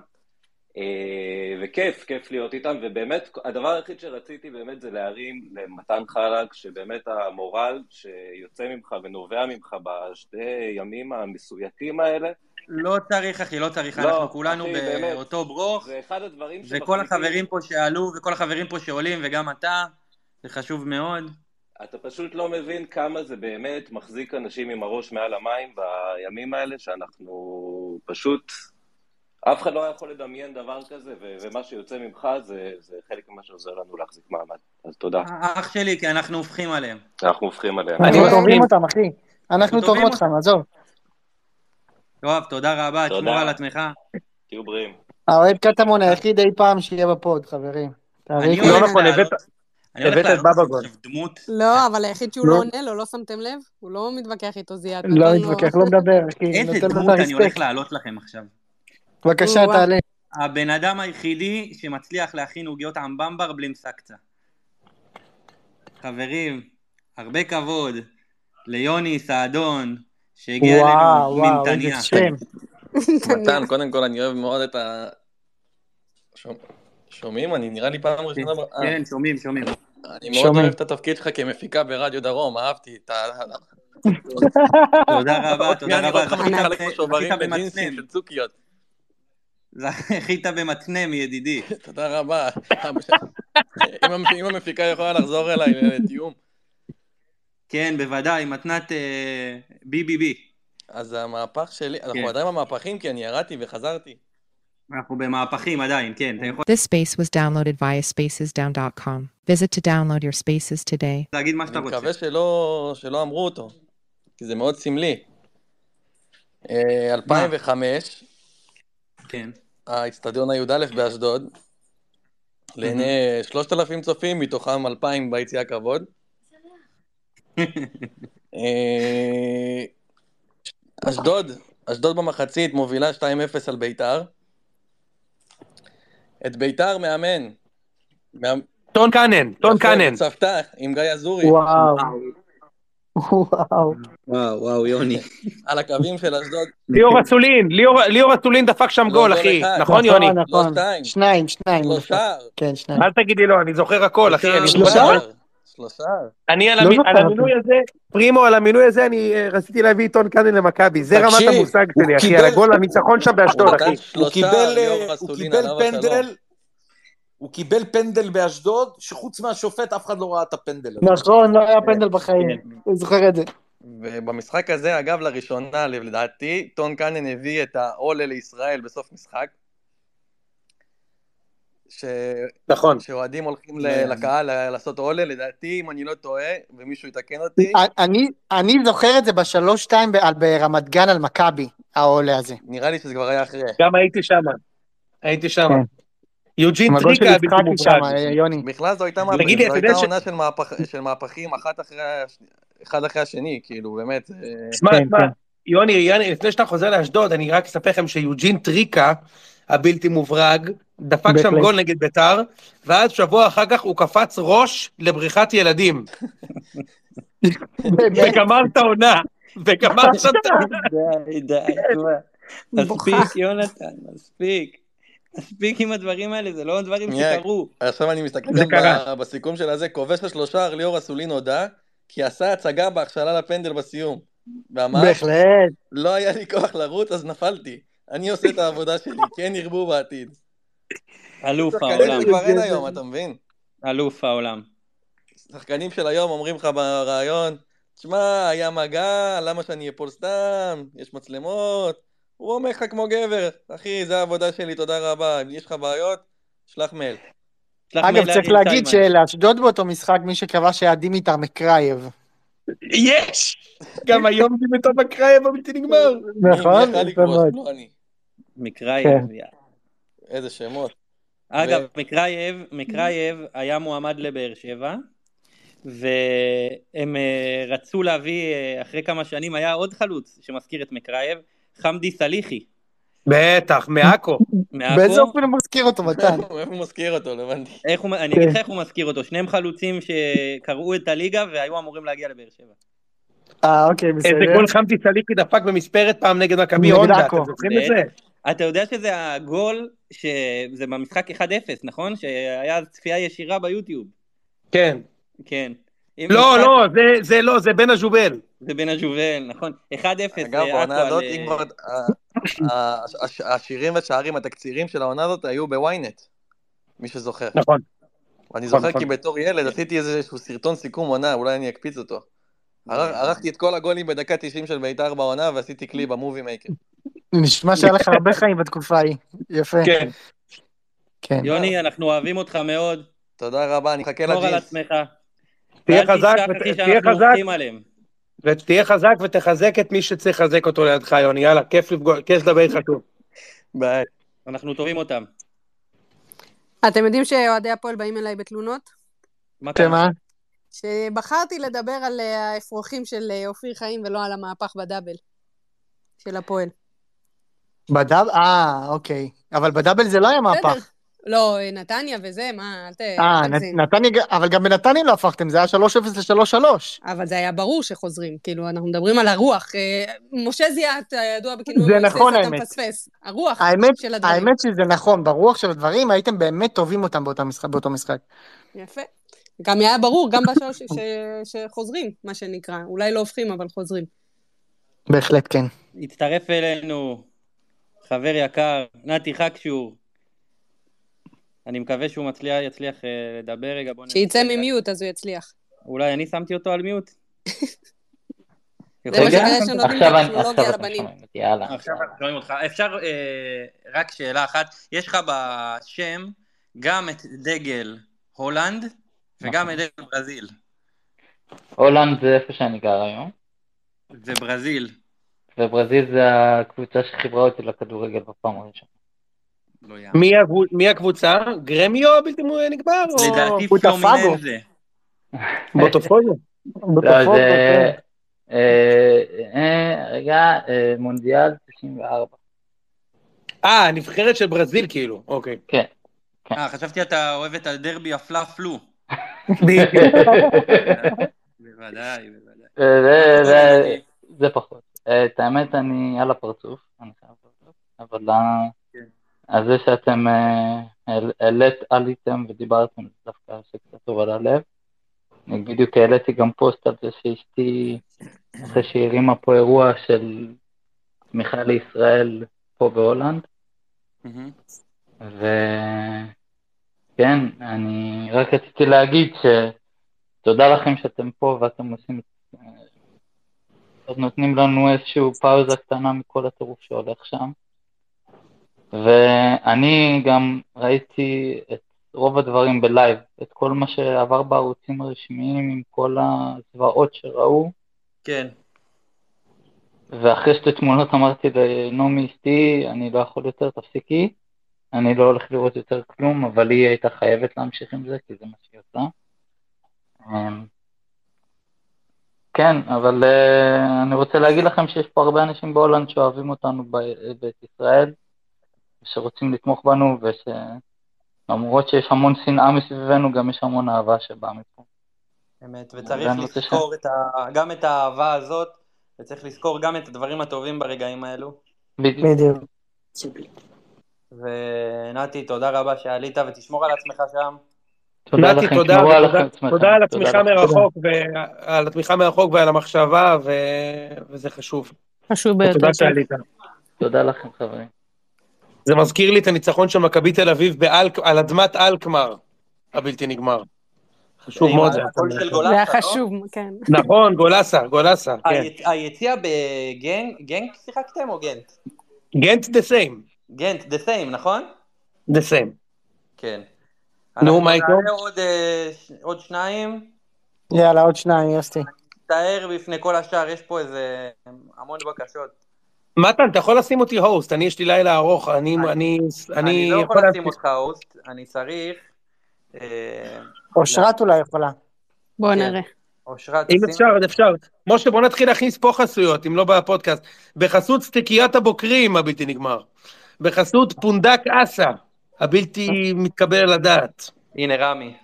אה, וכיף, כיף להיות איתם, ובאמת, הדבר היחיד שרציתי באמת זה להרים למתן חלק, שבאמת המורל שיוצא ממך ונובע ממך בשתי ימים המסויטים האלה, לא צריך, אחי, לא צריך, לא, אנחנו כולנו אחי, באמת. באותו ברוך, זה אחד הדברים וכל החברים פה שעלו, וכל החברים פה שעולים, וגם אתה, זה חשוב מאוד. אתה פשוט לא מבין כמה זה באמת מחזיק אנשים עם הראש מעל המים בימים האלה, שאנחנו פשוט... אף אחד לא היה יכול לדמיין דבר כזה, ו- ומה שיוצא ממך זה, זה חלק ממה שעוזר לנו להחזיק מעמד. אז תודה. אח שלי, כי אנחנו הופכים עליהם. אנחנו הופכים עליהם. אנחנו. תובעים אותם, אחי. אנחנו תובעים אותם, עזוב. יואב, תודה רבה, תודה. תשמור על עצמך. תהיו בריאים. האוהד קטמון היחיד אי פעם שיהיה בפוד, חברים. לא נכון, הבאת- הבאת את בבא גול. לא, אבל היחיד שהוא לא. לא עונה לו, לא שמתם לב? הוא לא מתווכח איתו, זיאד. לא מתווכח, לא מדבר. איזה דמות אני הולך. לעלות לכם עכשיו. בבקשה. תעלה. הבן אדם היחידי שמצליח להכין עוגיות אמבמבר בלי מסקצה. חברים, הרבה כבוד ליוני סעדון, שהגיע וואו, אלינו וואו, איזה מנתניה. שם. מתן, קודם כל אני אוהב מאוד את, ה... שומעים? אני נראה לי פעם ראשונה... אה. כן, שומעים, שומעים. אני מאוד אוהב את התפקיד שלך כמפיקה ברדיו דרום, אהבתי את ה... תודה רבה, תודה רבה. זכית במתנה מידידי. תודה רבה. אם המפיקה יכולה לחזור אליי לתיאום. כן, בוודאי, מתנת BBB. אז המהפך שלי, אנחנו עדיין במהפכים כי אני ירדתי וחזרתי. אנחנו במהפכים עדיין, כן. This space was downloaded via spacesdown.com. Visit to download your spaces today. להגיד מה שאתה רוצה. אני מקווה שלא אמרו אותו, כי זה מאוד סמלי. 2005, כן. האיצטדיון הי"א באשדוד, לעיני 3,000 צופים, מתוכם 2,000 ביציאה כבוד. אשדוד, אשדוד במחצית מובילה 2-0 על ביתר. את ביתר מאמן. טון קאנן, טון קאנן. צפתה עם גיא אזורי. וואו. וואו. וואו, וואו, יוני. (laughs) על הקווים של אשדוד. ליאור אסולין, ליאור אסולין דפק שם גול, אחי. נכון, יוני? נכון, שניים, שניים. שלושה. כן, שניים. אל תגידי לא, אני זוכר הכל, אחי. שלושה? שלושה. אני על לא. המינוי הזה, פרימו, על המינוי הזה, אני אה, רציתי להביא טון קאנן למכבי. זה רמת המושג שלי, אחי, על הגול הניצחון שם באשדוד, אחי. הוא קיבל, השלום. פנדל, הוא קיבל פנדל באשדוד, שחוץ מהשופט אף אחד לא ראה את הפנדל הזה. נכון, לא היה פנדל בחיים. אני זוכר את זה. ובמשחק הזה, אגב, לראשונה, לדעתי, טון קאנן הביא את העולה לישראל בסוף משחק. ש... נכון. שאוהדים הולכים ל- לקהל לעשות עולה, לדעתי, אם אני לא טועה, ומישהו יתקן אותי, אני- אני זוכר את זה בשלוש-שתיים ברמת גן על מכבי, העולה הזה. נראה לי שזה כבר היה אחרי. גם הייתי שם. הייתי שם. יוג'ין טריקה יצחקי בלתי. יוני. בכלל זו הייתה תגיד מהפכה, לי, זו אתה הייתה עונה של מהפכים, אחת אחרי הש- אחד אחרי השני, כאילו, באמת. אה, שמע, כן, שמע, כן. יוני, יוני, לפני שאתה חוזר לאשדוד, אני רק אספר לכם שיוג'ין טריקה, הבלתי מוברג, דפק שם. גול נגד ביתר, ואז שבוע אחר כך הוא קפץ ראש לבריכת ילדים. (laughs) וגמר את העונה. וגמר שם את העונה. די, די. (laughs) מספיק, יונתן, מספיק. מספיק עם הדברים האלה, זה לא דברים שקרו. עכשיו אני מסתכל גם בסיכום של הזה, כובש השלושה, ליאור אסולין הודה, כי עשה הצגה בהכשלה לפנדל בסיום. ואמר, בהחלט. לא היה לי כוח לרוץ, אז נפלתי. אני עושה את העבודה שלי, כן ירבו בעתיד. אלוף העולם. שכבר אין היום, אתה מבין? אלוף העולם. שחקנים של היום אומרים לך בריאיון, תשמע, היה מגע, למה שאני אפול סתם? יש מצלמות. הוא אומר לך כמו גבר, אחי, זה העבודה שלי, תודה רבה. אם יש לך בעיות, שלח מייל. אגב, צריך להגיד. שלאשדוד באותו משחק, מי שכבש היה דימיטר מקרייב. יש! גם היום בתום הקרייב הבלתי נגמר. נכון? לקרוס? לא. מקרייב. כן. איזה שמות. אגב, מקרייב, מקרייב היה מועמד לבאר שבע, והם אה, רצו להביא, אה, אחרי כמה שנים, היה עוד חלוץ שמזכיר את מקרייב, חמדי סליחי, בטח, מעכו. באיזה אופן הוא מזכיר אותו, מתן? (laughs) איפה הוא מזכיר אותו, לא הבנתי. איך אני אגיד לך איך הוא מזכיר אותו, שניהם חלוצים שקראו את הליגה והיו אמורים להגיע לבאר שבע. אה, אוקיי, בסדר. איזה גול חמתי סליחי דפק במספרת פעם נגד מכבי הונדה. אתם זוכרים את זה? אתה יודע שזה הגול, שזה במשחק 1-0, נכון? שהיה צפייה ישירה ביוטיוב. כן. כן. לא, לא, זה- זה לא, זה בן הז'ובל. זה בן הג'ובל, נכון. 1-0. אגב, אה, בעונה עכו הזאת, אם אה, כבר... ה- ה- הש- השירים והשערים, התקצירים של העונה הזאת היו בוויינט. מי שזוכר. נכון. ואני נכון, זוכר נכון. כי בתור ילד עשיתי איזשהו סרטון סיכום עונה, אולי אני אקפיץ אותו. ער- ערכתי את כל הגולים בדקה 90 של בית"ר בעונה ועשיתי כלי במובי מייקר. נשמע שהיה לך הרבה חיים בתקופה ההיא. יפה. כן. כן. יוני, אנחנו אוהבים אותך מאוד. תודה רבה, אני מחכה לג'ינס. תהיה ואל חזק, תשכח, ות- אחי, תהיה חזק. ותהיה חזק ותחזק את מי שצריך לחזק אותו לידך, יוני. יאללה, כיף לפגוע, כיף לדבר איתך שוב. ביי. אנחנו טובים אותם. אתם יודעים שאוהדי הפועל באים אליי בתלונות? מה קרה? שמה? שבחרתי לדבר על אה, האפרוחים של אה, אופיר חיים ולא על המהפך בדאבל של הפועל. בדאבל? אה, אוקיי. אבל בדאבל זה לא היה מהפך. לא, נתניה וזה, מה, אל ת- אה, נתניה, אבל גם בנתניה לא הפכתם, זה היה 3-0 ל-3-3. אבל זה היה ברור שחוזרים, כאילו, אנחנו מדברים על הרוח. אה, משה זיאת, הידוע בכינוי זה נכון, אתה האמת. מפספס. הרוח האמת, של הדברים. האמת שזה נכון, ברוח של הדברים הייתם באמת טובים אותם משחק, באותו משחק. יפה. גם היה ברור, גם בשלוש ש- שחוזרים, מה שנקרא. אולי לא הופכים, אבל חוזרים. בהחלט כן. הצטרף אלינו חבר יקר, נתי חקשור. אני מקווה שהוא מצליח, יצליח אה, לדבר רגע. בוא שיצא. ממיוט, אז הוא יצליח. אולי אני שמתי אותו על מיוט? (laughs) זה מה רגע, שכנראה שנותנים אתם לבנים. יאללה. עכשיו שומעים אותך. אפשר אה, רק שאלה אחת, יש לך בשם גם את דגל הולנד וגם את דגל ברזיל. הולנד זה איפה שאני גר היום, זה ברזיל. וברזיל זה הקבוצה שחיברה אותי לכדורגל בפעם הראשונה. לא. מי הקבו- מי הקבוצה? גרמיו הבלתי נגמר? לדעתי. פלומיננזה. בוטופוגו? לא, זה... אה, אה, רגע, אה, מונדיאל 94. אה, הנבחרת של ברזיל כאילו, אוקיי. כן. אה, חשבתי אתה אוהב את הדרבי הפלה-פלו. בדיוק. (laughs) בוודאי, בוודאי. זה- פחות. את האמת, אני על הפרצוף, אני חייב להודות, אבל על זה שאתם אה, העל- העלית, עליתם ודיברתם, זה דווקא עושה קצת טוב על הלב. אני בדיוק העליתי גם פוסט על זה שאשתי, אחרי שהיא הרימה פה אירוע של תמיכה לישראל פה בהולנד. וכן, אני רק רציתי להגיד שתודה לכם שאתם פה ואתם עושים, אה, עוד נותנים לנו איזשהו פאוזה קטנה מכל הטירוף שהולך שם. ואני גם ראיתי את רוב הדברים ב live, את כל מה שעבר בערוצים הרשמיים עם כל הזוועות שראו, כן. ואחרי שתי תמונות אמרתי לנעמי אשתי, אני לא יכול יותר, תפסיקי, אני לא הולך לראות יותר כלום, אבל היא הייתה חייבת להמשיך עם זה, כי זה מה שהיא עושה. אמ, כן, אבל אה, אני רוצה להגיד לכם שיש פה הרבה אנשים בהולנד שאוהבים אותנו ב- בית ישראל, שרוצים לתמוך בנו, ושלמרות שיש המון שנאה מסביבנו, גם יש המון אהבה שבאה מפה. אמת, וצריך לזכור את ה... גם את האהבה הזאת, וצריך לזכור גם את הדברים הטובים ברגעים האלו. בדיוק. ונתי, תודה רבה שעלית, ותשמור על עצמך שם. תודה נתי, לכם, תודה, ותודה- עצמכם. תודה על תודה התמיכה. מרחוק, ועל התמיכה מרחוק ועל המחשבה, ו- וזה חשוב. חשוב ביותר. תודה שעלית. תודה לכם, חברים. זה מזכיר לי את הניצחון של מכבי תל אביב באלק- על אדמת אלקמר, הבלתי נגמר. חשוב מאוד. זה. היה לא? חשוב, כן. נכון, גולסה, גולסה, כן. היצ- היציע בגנק, גנק שיחקתם או גנט? גנט דה סיים, גנט, the same, נכון? דה סיים. כן. נו, מה איתו? עוד, אה, עוד שניים. יאללה, עוד שניים, יוסי. תאר בפני כל השאר, יש פה איזה המון בקשות. מתן, אתה יכול לשים אותי הוסט, אני יש לי לילה ארוך, אני, אני, אני, אני לא יכול לשים אותך הוסט, אני צריך... אה, אושרת אולי יכולה. בוא כן. נראה. אושרת, אם אפשר, אז אפשר. משה, בוא נתחיל להכניס פה חסויות, אם לא בפודקאסט. בחסות סטיקיית הבוקרים הבלתי נגמר. בחסות פונדק אסה, הבלתי מתקבל על הדעת. הנה רמי.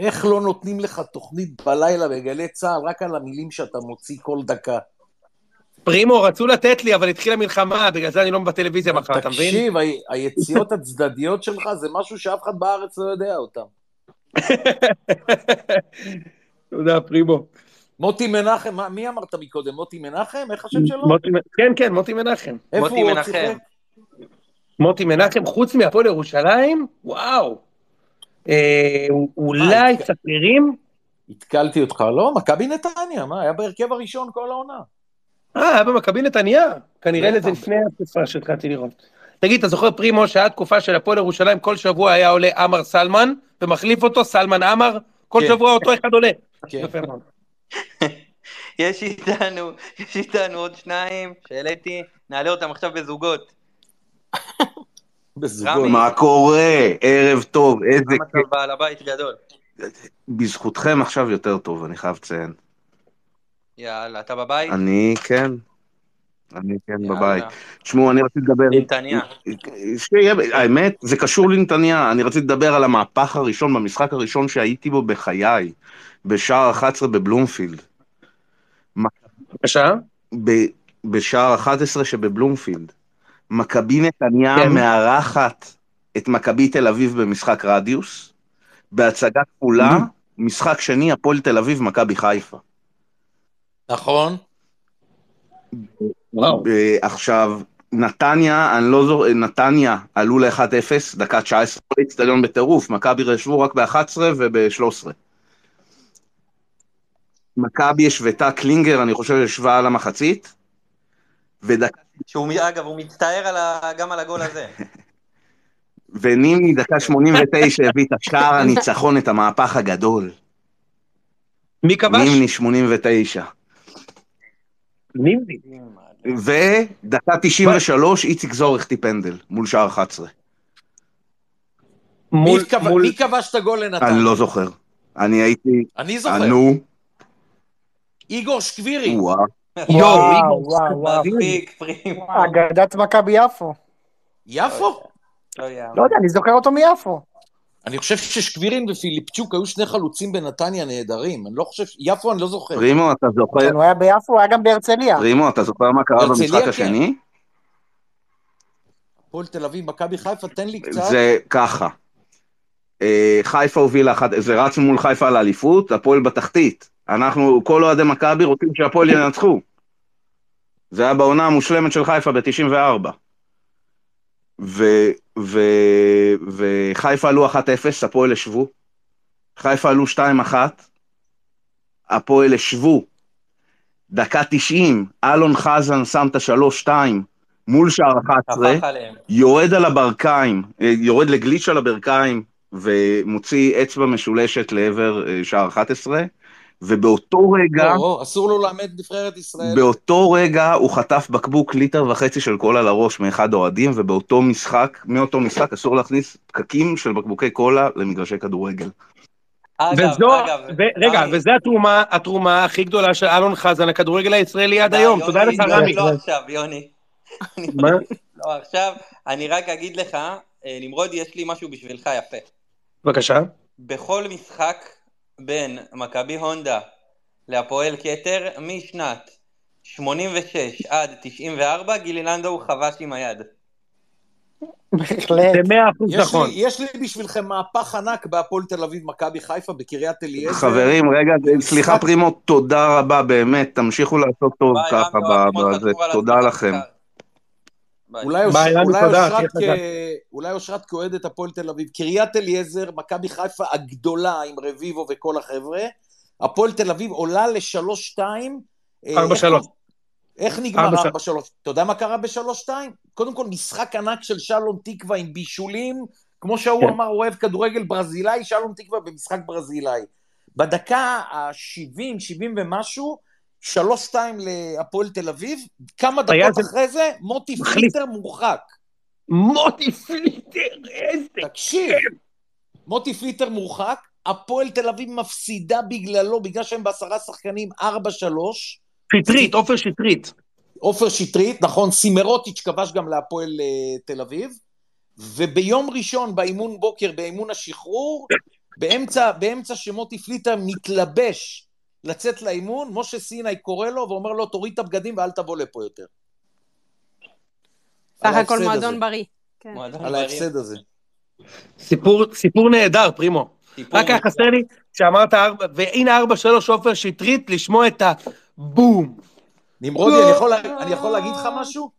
איך לא נותנים לך תוכנית בלילה בגלי צה"ל רק על המילים שאתה מוציא כל דקה? פרימו, רצו לתת לי, אבל התחילה מלחמה, בגלל זה אני לא בטלוויזיה מחר, אתה מבין? תקשיב, היציאות הצדדיות שלך זה משהו שאף אחד בארץ לא יודע אותם. (laughs) תודה, פרימו. מוטי מנחם, מי אמרת מקודם? מוטי מנחם? איך השם שלו? מוטי- כן, כן, מוטי מנחם. איפה מוטי הוא עוד. שיחק? מוטי מנחם, חוץ מהפועל ירושלים, וואו. אה, אולי צפירים? התקלתי אותך, לא? מכבי נתניה, מה? היה בהרכב הראשון כל העונה. אה, היה במכבי נתניה. כנראה. לזה לפני התקופה שהתחלתי לראות. תגיד, אתה זוכר פרימו שהיה תקופה של הפועל ירושלים, כל שבוע היה עולה עמר סלמן, ומחליף אותו סלמן עמר, כל כן. שבוע אותו אחד עולה. כן. (laughs) יש איתנו, יש איתנו עוד שניים שהעליתי, נעלה אותם עכשיו בזוגות. בזוגות. מה קורה? ערב טוב, איזה למה אתה בעל הבית גדול? בזכותכם עכשיו יותר טוב, אני חייב לציין. יאללה, אתה בבית? אני, כן. אני כן יאללה. בבית. תשמעו, אני רציתי לדבר... נתניה. שיהיה, האמת, זה קשור לנתניה. אני רציתי לדבר על המהפך הראשון, במשחק הראשון שהייתי בו בחיי, בשער 11 בבלומפילד. בבקשה? ב- בשער 11 שבבלומפילד. מכבי נתניה כן. מארחת את מכבי תל אביב במשחק רדיוס, בהצגה כפולה, משחק שני, הפועל תל אביב, מכבי חיפה. נכון. וואו. עכשיו, נתניה, אני לא זוכר, נתניה עלו ל-1-0, דקה 19, כל האצטדיון בטירוף, מכבי ישבו רק ב-11 וב-13. מכבי השוותה קלינגר, אני חושב, ישבה על המחצית, ודקה, שהוא, אגב, הוא מצטער על ה... גם על הגול הזה. (laughs) ונימי דקה 89 הביא את השער הניצחון, את המהפך הגדול. מי כבש? נימני 89. נימני. ודקה 93, איציק זור החטיא פנדל, מול שער 11. מול, מי כבש- מול... מי כבש את הגול לנתניה? אני לא זוכר. אני הייתי... אני זוכר. נו, איגור שקבירי. יואו, וואו, איגור. וואו, וואו. מספיק, פרימו. אגדת מכבי יפו. יפו? לא. לא יודע, אני זוכר אותו מיפו. אני חושב ששקבירין ופיליפצ'וק היו שני חלוצים בנתניה נהדרים. אני לא חושב... יפו אני לא זוכר. פרימו, אתה זוכר? כן, הוא היה ביפו, הוא היה גם בהרצליה. פרימו, אתה זוכר מה קרה במשחק כן. השני? הפועל תל אביב, מכבי חיפה, תן לי קצת. זה ככה. אה, חיפה הובילה אחת, זה רץ מול חיפה על האליפות, הפועל בתחתית. אנחנו, כל אוהדי מכבי רוצים שהפועל ינצחו. זה היה בעונה המושלמת של חיפה ב-94. וחיפה עלו 1-0, הפועל השוו. חיפה עלו 2-1, הפועל השוו. דקה 90, אלון חזן שם את ה-3-2 מול שער 11. הפך עליהם. יורד על הברכיים, אה, יורד לגליץ' על הברכיים ומוציא אצבע משולשת לעבר אה, שער 11, ובאותו רגע, לא, לא, אסור לו לאמן את נבחרת ישראל. באותו רגע הוא חטף בקבוק ליטר וחצי של קולה לראש מאחד האוהדים, ובאותו משחק, מאותו משחק אסור להכניס פקקים של בקבוקי קולה למגרשי כדורגל. אגב, וזו, אגב, ו- רגע, רמי, וזו התרומה, התרומה הכי גדולה של אלון חזן לכדורגל הישראלי עד די, היום. יוני, תודה לך, יוני, רמי. לא עכשיו, יוני. מה? (laughs) לא עכשיו. אני רק אגיד לך, אה, נמרוד, יש לי משהו בשבילך יפה. בבקשה. בכל משחק בין מכבי הונדה להפועל כתר, משנת 86 עד 94, גילי לנדאו חבש עם היד. בהחלט. זה מאה אחוז יש נכון. לי, יש לי בשבילכם מהפך ענק בהפועל תל אביב, מכבי חיפה, בקריית אליעזר. חברים, רגע, סליחה פרימו, תודה רבה, באמת, תמשיכו לעשות טוב ככה תודה לכם. אולי אושרת כאוהדת הפועל תל אביב. קריית אליעזר, מכבי חיפה הגדולה עם רביבו וכל החבר'ה. הפועל תל אביב עולה לשלוש-שתיים. אה, ארבע איך- שלוש. איך נגמר ארבע ארבע שלוש? אתה יודע מה קרה בשלוש-שתיים? קודם כל, משחק ענק של שלום תקווה עם בישולים. כמו שההוא כן. אמר, הוא אוהב כדורגל ברזילאי, שלום תקווה במשחק ברזילאי. בדקה ה-70, 70 ומשהו, שלוש-שתיים להפועל תל אביב, כמה דקות זה- אחרי זה, מוטי. פליטר מורחק. מוטי פליטר, איזה... תקשיב, מוטי פליטר מורחק, הפועל תל אביב מפסידה בגללו, בגלל שהם בעשרה שחקנים, 4-3. שטרית, עופר שטרית. עופר שטרית, נכון, סימרוטיץ' כבש גם להפועל אה, תל אביב, וביום ראשון באימון בוקר, באימון השחרור, באמצע, באמצע שמוטי פליטר מתלבש לצאת לאימון, משה סיני קורא לו ואומר לו, תוריד את הבגדים ואל תבוא לפה יותר. סך הכל מועדון. בריא. כן. מועדון על. ההפסד הזה. סיפור, סיפור נהדר, פרימו. סיפור רק היה. חסר לי שאמרת ארבע, והנה ארבע שלוש עופר שטרית, לשמוע את הבום. נמרודי, אני יכול, לה- אני יכול להגיד לך משהו?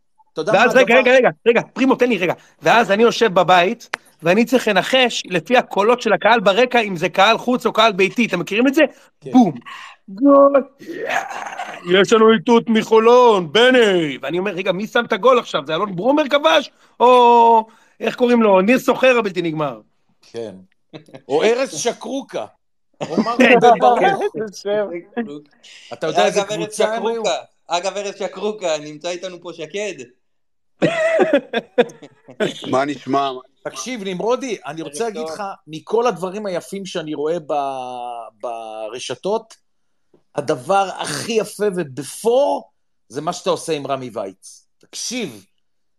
ואז רגע, רגע, רגע, רגע, פרימו, תן לי רגע. ואז אני יושב בבית, ואני צריך לנחש לפי הקולות של הקהל ברקע, אם זה קהל חוץ או קהל ביתי. אתם מכירים את זה? כן. בום. גול. יש לנו איתות מחולון, בני. ואני אומר, רגע, מי שם את הגול עכשיו? זה אלון ברומר כבש? או איך קוראים לו? ניר סוחר הבלתי נגמר. כן. או ארז שקרוקה. כן, לו בברור. אתה יודע איזה קבוצה? שקרוקה. אגב, ארז שקרוקה, נמצא איתנו פה שקד. (laughs) מה נשמע? תקשיב, נמרודי, אני רוצה להגיד. לך, מכל הדברים היפים שאני רואה ברשתות, הדבר הכי יפה ובפור זה מה שאתה עושה עם רמי וייץ. תקשיב,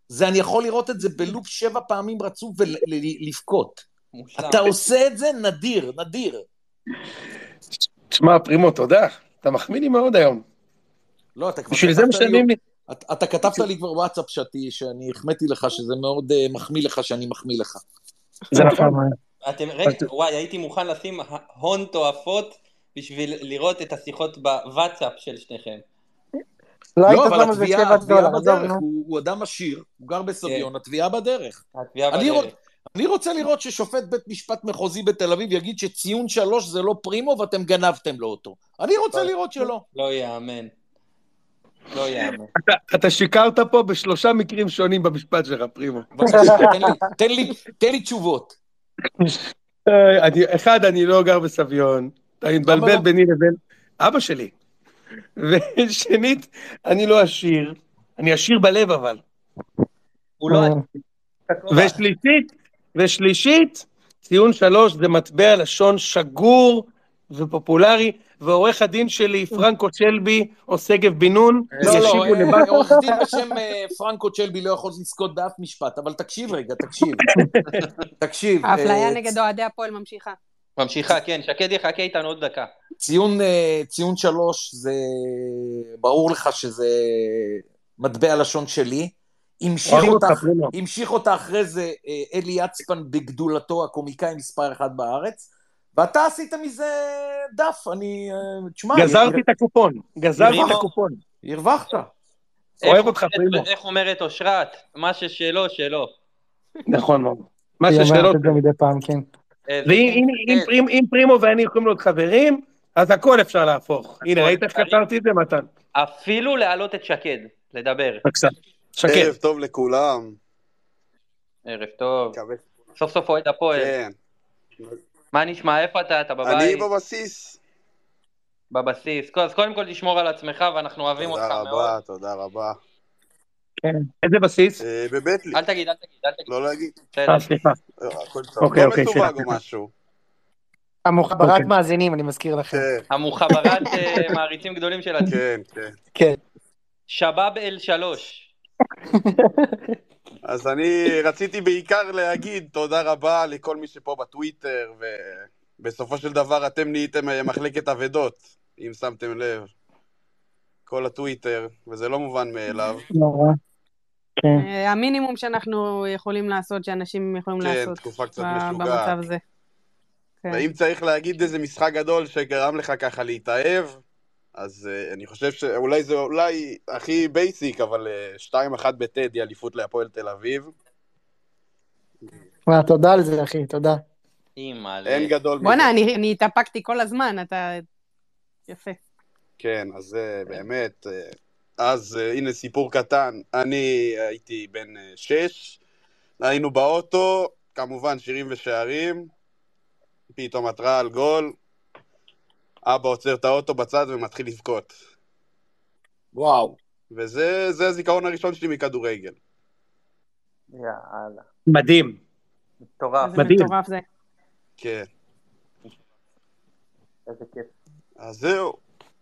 זה אני יכול לראות את זה בלופ שבע פעמים רצוף ולבכות. אתה עושה את זה נדיר, נדיר. תשמע, פרימו, תודה. אתה מחמיא לי מאוד היום. לא, אתה כבר בשביל זה כתבת לי- משלמים לי. אתה, אתה כתבת לי כבר וואטסאפ שתי, שאני החמאתי לך, שזה מאוד uh, מחמיא לך שאני מחמיא לך. זה נכון. אתם, רגע, וואי, הייתי מוכן לשים הון תועפות בשביל לראות את השיחות בוואטסאפ של שניכם. לא היית אבל שם איזה התביעה שבע התביעה דולר, עזוב, בדרך, נו. הוא, הוא אדם עשיר, הוא גר בסביון, התביעה בדרך. התביעה אני, בדרך. רוצ, אני רוצה לראות ששופט בית משפט מחוזי בתל אביב יגיד שציון שלוש זה לא פרימו ואתם גנבתם לו אותו. אני רוצה לראות שלא. לא יאמן. לא יאמן. אתה- שיקרת פה בשלושה מקרים שונים במשפט שלך, פרימו. תן לי, תשובות. (laughs) אה, אחד, אני לא גר בסביון. אתה מתבלבל לא? ביני לבין אבא שלי. (laughs) ושנית, אני לא עשיר. אני עשיר בלב אבל. הוא לא... ושלישית, ושלישית, ציון שלוש זה מטבע לשון שגור ופופולרי, ועורך הדין שלי, פרנקו צ'לבי, או שגב בן נון, לא, לא, ישיבו אה, לבד. עורך דין בשם אה, פרנקו צ'לבי לא יכול לזכות באף משפט, אבל תקשיב רגע, תקשיב. (laughs) תקשיב. האפליה אה, נגד אוהדי הפועל ממשיכה. ממשיכה, כן, שקד יחכה איתנו עוד דקה. ציון, אה, ציון שלוש זה... ברור לך שזה מטבע לשון שלי. המשיך אותה. המשיך אותה אחרי זה אה, אלי יצפן בגדולתו, הקומיקאי מספר אחת בארץ, ואתה עשית מזה דף, אני... אה, תשמע... גזרתי את הקופון, גזרתי את. הקופון. הרווחת. אוהב איך אותך, אומרת- פרימו. איך אומרת אושרת? מה ששלו, שלו. נכון מאוד. מה היא ששאלות... אומרת את זה מדי פעם, כן. אה, ואם אם- אם פרימ- אם פרימו ואני יכולים להיות חברים, אז הכל אפשר להפוך. הנה, ראית איך כתבתי את זה, מתן? אפילו להעלות את שקד, לדבר. בבקשה. שקד. ערב טוב לכולם. ערב טוב. סוף סוף אוהד הפועל. כן. מה נשמע? איפה אתה? אתה בבית? אני בבסיס. בבסיס. אז קודם כל תשמור על עצמך, ואנחנו אוהבים אותך תודה מאוד. רבה, תודה רבה. כן. איזה בסיס? אה, בבטלי. אל תגיד, אל תגיד, אל תגיד. לא להגיד. אה, סליחה. טוב. אוקיי, לא אוקיי, סליחה, או סליחה. משהו. המוחברת אוקיי. מאזינים, אני מזכיר לכם. כן, המוחברת אה, מעריצים גדולים של עצמי. כן, כן. כן. שבאב אל שלוש. (laughs) אז אני רציתי בעיקר להגיד תודה רבה לכל מי שפה בטוויטר, ובסופו של דבר אתם נהייתם אה, מחלקת אבדות, אם שמתם לב. כל הטוויטר, וזה לא מובן מאליו. נורא. כן. אה, המינימום שאנחנו יכולים לעשות, שאנשים יכולים כן, לעשות תקופה קצת משוגעת. במצב הזה. כן. ואם צריך להגיד איזה משחק גדול שגרם לך ככה להתאהב, אז אה, אני חושב שאולי זה אולי הכי basic, אבל אה, 2-1 בטדי, אליפות להפועל תל אביב. וואי, תודה על זה, אחי, תודה. אימא'לה. אין גדול מזה. בואנה, אני אני התאפקתי כל הזמן, אתה... יפה. כן, אז זה באמת... אה, אז אה, הנה סיפור קטן, אני הייתי בן אה, שש, היינו באוטו, כמובן שירים ושערים, פתאום התראה על גול, אבא עוצר את האוטו בצד ומתחיל לבכות. וואו. וזה זה הזיכרון הראשון שלי מכדורגל. יאללה. מדהים. מטורף. איזה מדהים. מטורף זה. כן. איזה כיף. אז זהו,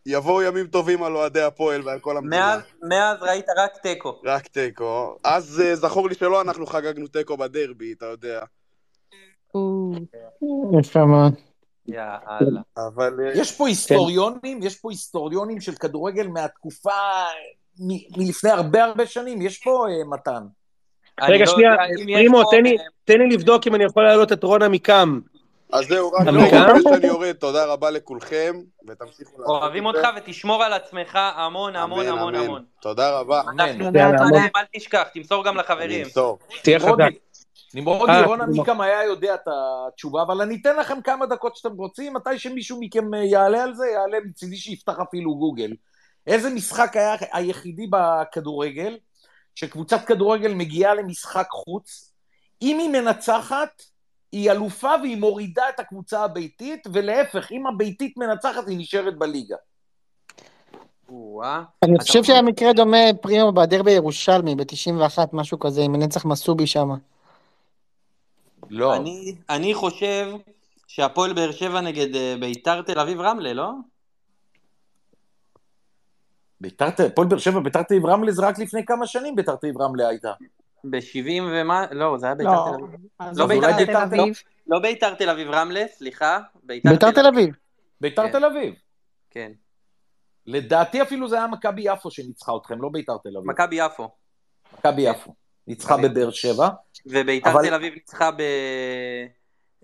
יבואו ימים טובים על אוהדי הפועל ועל כל המדינה. מאז- מאז ראית רק תיקו. רק תיקו. אז אה, זכור לי שלא אנחנו חגגנו תיקו בדרבי, אתה יודע. יפה מאוד. יאללה. אבל... אה, יש פה היסטוריונים, יש פה היסטוריונים של כדורגל מהתקופה מלפני הרבה הרבה שנים, יש פה אה, מתן. רגע, לא שנייה, פרימו, תן לי- תן לי לבדוק אם אני יכול להעלות את רון עמיקם. אז זהו, רק לא? לפני שאני יורד, תודה רבה לכולכם, ותמשיכו לעשות אוהבים את זה. אותך ותשמור על עצמך המון המון המון. המון. תודה רבה. אנחנו. אל תשכח, תמסור גם לחברים. תהיה חזק. נמרודי, אה, רון נמרוד. עמיקם היה יודע את התשובה, אבל אני אתן לכם כמה דקות שאתם רוצים, מתי שמישהו מכם אה, יעלה על זה, יעלה מצידי שיפתח אפילו גוגל. איזה משחק היה היחידי בכדורגל, שקבוצת כדורגל מגיעה למשחק חוץ, אם היא מנצחת, היא אלופה והיא מורידה את הקבוצה הביתית, ולהפך, אם הביתית מנצחת, היא נשארת בליגה. אני חושב שהיה מקרה דומה פרימו בדרבי ירושלמי ב-91, משהו כזה, עם נצח מסובי שם. לא. אני- אני חושב שהפועל באר שבע נגד אה, ביתר תל אביב רמלה, לא? ביתר ת- הפועל באר שבע, ביתר תל אביב רמלה זה רק לפני כמה שנים ביתר תל אביב רמלה הייתה. ב-70 ומה? לא, זה היה ביתר לא, תל אביב. אז לא ביתר תל אביב. אביב. לא ביתר תל אביב רמלה, סליחה. ביתר תל אביב. ביתר כן. תל אביב. כן. לדעתי אפילו זה היה מכבי יפו שניצחה אתכם, לא ביתר תל אביב. מכבי יפו. מכבי יפו. ניצחה מכבי בבאר שבע. וביתר תל אביב ניצחה ב...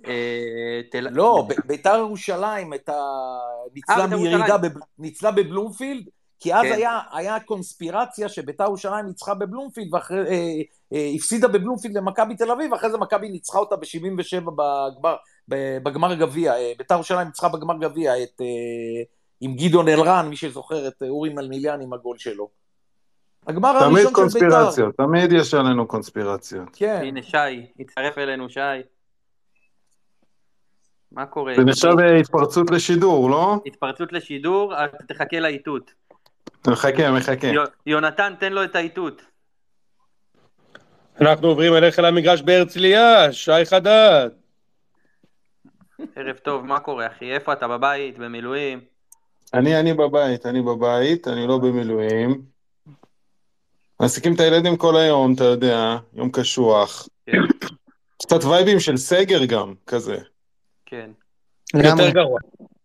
אה. לא, ביתר ירושלים. ניצלה ביתר מירידה, ניצלה בבלומפילד, כי אז כן. היה, היה קונספירציה שביתר ירושלים ניצחה בבלומפילד, ואחרי... אה, אה, הפסידה בבלומפילד למכבי תל אביב, ואחרי זה מכבי ניצחה אותה ב-77 בגמר, בגמר גביע. אה, ביתר ירושלים ניצחה בגמר גביע את... אה, עם גדעון אלרן, מי שזוכר את אה, אורי מלמיליאן עם הגול שלו. הגמר תמיד הראשון של ביתר. קונספירציות, תמיד יש עלינו קונספירציות. כן. הנה שי, הצטרף אלינו שי. מה קורה? זה נחשב אה, התפרצות לשידור, לא? התפרצות לשידור, אז תחכה לאיתות. מחכה, מחכה. יו- יונתן, תן לו את האיתות. אנחנו עוברים אליך למגרש בהרצליה, שי חדד. ערב טוב, מה קורה אחי? איפה אתה? בבית? במילואים? אני, אני בבית, אני בבית, אני לא במילואים. מעסיקים את הילדים כל היום, אתה יודע, יום קשוח. כן. קצת וייבים של סגר גם, כזה. כן. יותר גרוע.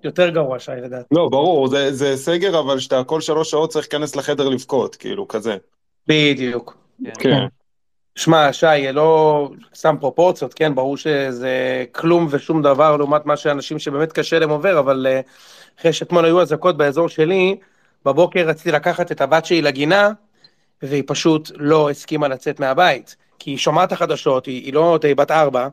יותר גרוע, שי, לדעתי. לא, ברור, זה, זה סגר, אבל שאתה כל שלוש שעות צריך להיכנס לחדר לבכות, כאילו, כזה. בדיוק. כן. שמע, שי, לא שם פרופורציות, כן, ברור שזה כלום ושום דבר לעומת מה שאנשים שבאמת קשה להם עובר, אבל אה, אחרי שאתמול היו אזעקות באזור שלי, בבוקר רציתי לקחת את הבת שלי לגינה, והיא פשוט לא הסכימה לצאת מהבית. כי היא שומעת החדשות, היא, היא לא, היא בת ארבע,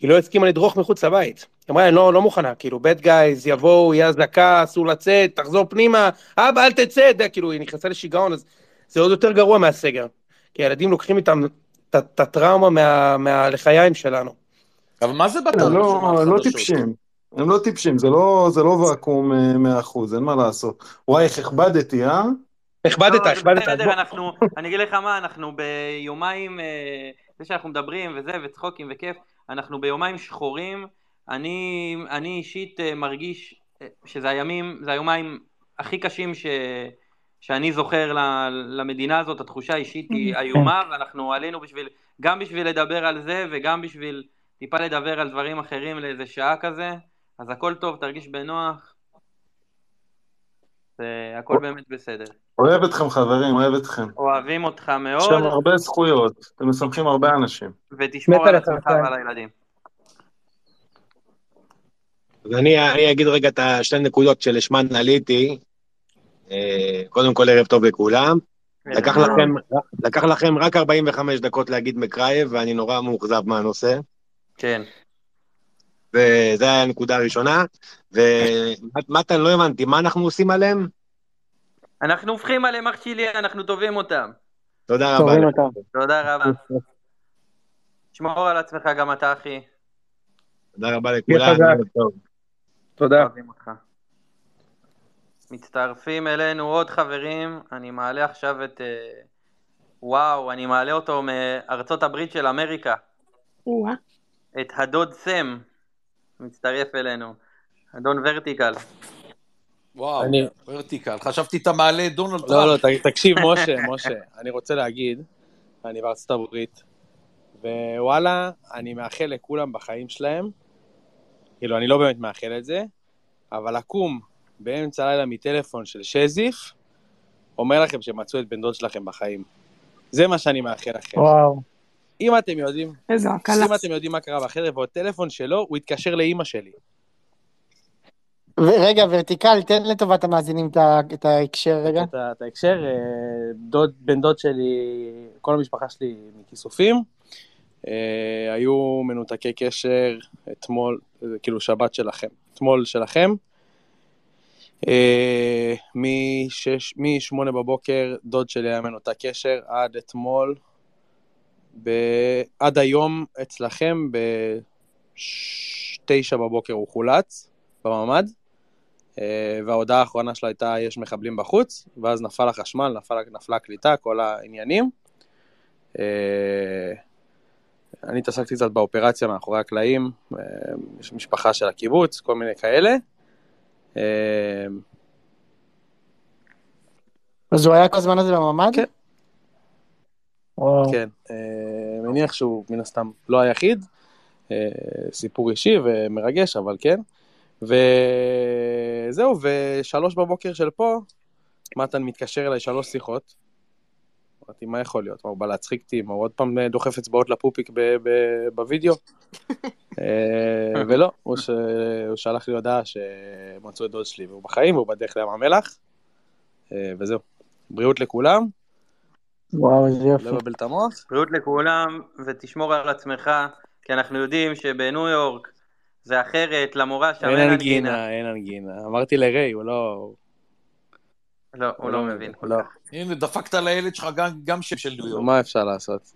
היא לא הסכימה לדרוך מחוץ לבית. היא אמרה, אני לא, לא מוכנה, כאילו, bad guys יבואו, יהיה אזעקה, אסור לצאת, תחזור פנימה, אבא, אל תצא, אתה כאילו, היא נכנסה לשיגעון, אז זה עוד יותר גרוע מהסגר. כי הילדים לוקחים איתם את- הטראומה מה- מהלחיים שלנו. אבל מה זה הם בטח? לא, לא טיפשים. הם לא טיפשים, זה לא, זה לא ואקום אה, מאה אחוז, אין מה לעשות. וואי, איך הכבדתי, אה? הכבדת, לא, הכבדת. בסדר, אנחנו, אני אגיד לך מה, אנחנו ביומיים, אה, זה שאנחנו מדברים וזה, וצחוקים וכיף, אנחנו ביומיים שחורים. אני, אני אישית אה, מרגיש אה, שזה הימים, זה היומיים הכי קשים ש, שאני זוכר ל- למדינה הזאת, התחושה האישית היא (laughs) איומה, ואנחנו עלינו בשביל, גם בשביל לדבר על זה, וגם בשביל טיפה לדבר על דברים אחרים לאיזה שעה כזה, אז הכל טוב, תרגיש בנוח, והכל באמת בסדר. אוהב אתכם חברים, אוהב אתכם. אוהבים אותך יש מאוד, שם הרבה זכויות, אתם משמחים הרבה אנשים. ותשמור על עצמך כן. ועל הילדים. אז אני, אני אגיד רגע את השתי נקודות שלשמן עליתי. אה, קודם כל, ערב טוב לכולם. לקח לכם, לקח לכם רק 45 דקות להגיד מקרייב, ואני נורא מאוכזב מהנושא. כן. וזו הייתה הנקודה הראשונה. ומתן, לא הבנתי, מה אנחנו עושים עליהם? אנחנו הופכים עליהם אח שלי, אנחנו תובעים אותם. תודה רבה. תודה רבה. שמור על עצמך גם אתה, אחי. תודה רבה לכולם. תודה. אוהבים אותך. מצטרפים אלינו עוד חברים, אני מעלה עכשיו את... אה, וואו, אני מעלה אותו מארצות הברית של אמריקה. או-אה. את הדוד סם, מצטרף אלינו. אדון ורטיקל. וואו, אני- ורטיקל. חשבתי אתה מעלה את דונלד לא, לא, טראמפ. ת- תקשיב, (laughs) משה, משה, אני רוצה להגיד, אני בארצות הברית, ווואלה, אני מאחל לכולם בחיים שלהם, כאילו, אני לא באמת מאחל את זה, אבל לקום באמצע הלילה מטלפון של שזיף, אומר לכם שמצאו את בן דוד שלכם בחיים. זה מה שאני מאחל לכם. וואו. אם אתם יודעים, איזו הקלה. אם אתם יודעים מה קרה בחדר, והטלפון שלו, הוא התקשר לאימא שלי. רגע, ורטיקל, תן לטובת המאזינים את ההקשר רגע. את ההקשר, אה, דוד, בן דוד שלי, כל המשפחה שלי מכיסופים, היו מנותקי קשר אתמול, אה, כאילו שבת שלכם, אתמול שלכם. אה, משש- משמונה בבוקר דוד שלי היה מנותק קשר עד אתמול, ב... עד היום אצלכם בתשע בבוקר הוא חולץ בממ"ד. אה, וההודעה האחרונה שלו הייתה יש מחבלים בחוץ, ואז נפל החשמל, נפל, נפלה הקליטה, כל העניינים. אני התעסקתי קצת באופרציה מאחורי הקלעים, אה, יש משפחה של הקיבוץ, כל מיני כאלה. אה, אז הוא היה כל הזמן הזה בממ"ד? כן. וואו. כן, אה, מניח שהוא מן הסתם לא היחיד, סיפור אישי ומרגש, אבל כן. וזהו, ושלוש בבוקר של פה, מתן מתקשר אליי שלוש שיחות. אמרתי, מה יכול להיות? מה, הוא בא להצחיק אותי? מה, הוא עוד פעם אה, דוחף אצבעות לפופיק בווידאו? (laughs) אה, ולא, הוא ש- הוא שלח לי הודעה שמצאו את דוד שלי והוא בחיים והוא בדרך לים המלח, אה, וזהו. בריאות לכולם, וואו, איזה לא יופי. לבלבל את המוח. בריאות לכולם, ותשמור על עצמך, כי אנחנו יודעים שבניו יורק זה אחרת, למורה שם אין אין אנגינה, אנגינה. אין אנגינה. אמרתי לריי, הוא לא... לא, הוא לא מבין. לא. הנה, דפקת לילד שלך גם- שם של ניו יורק. מה אפשר לעשות?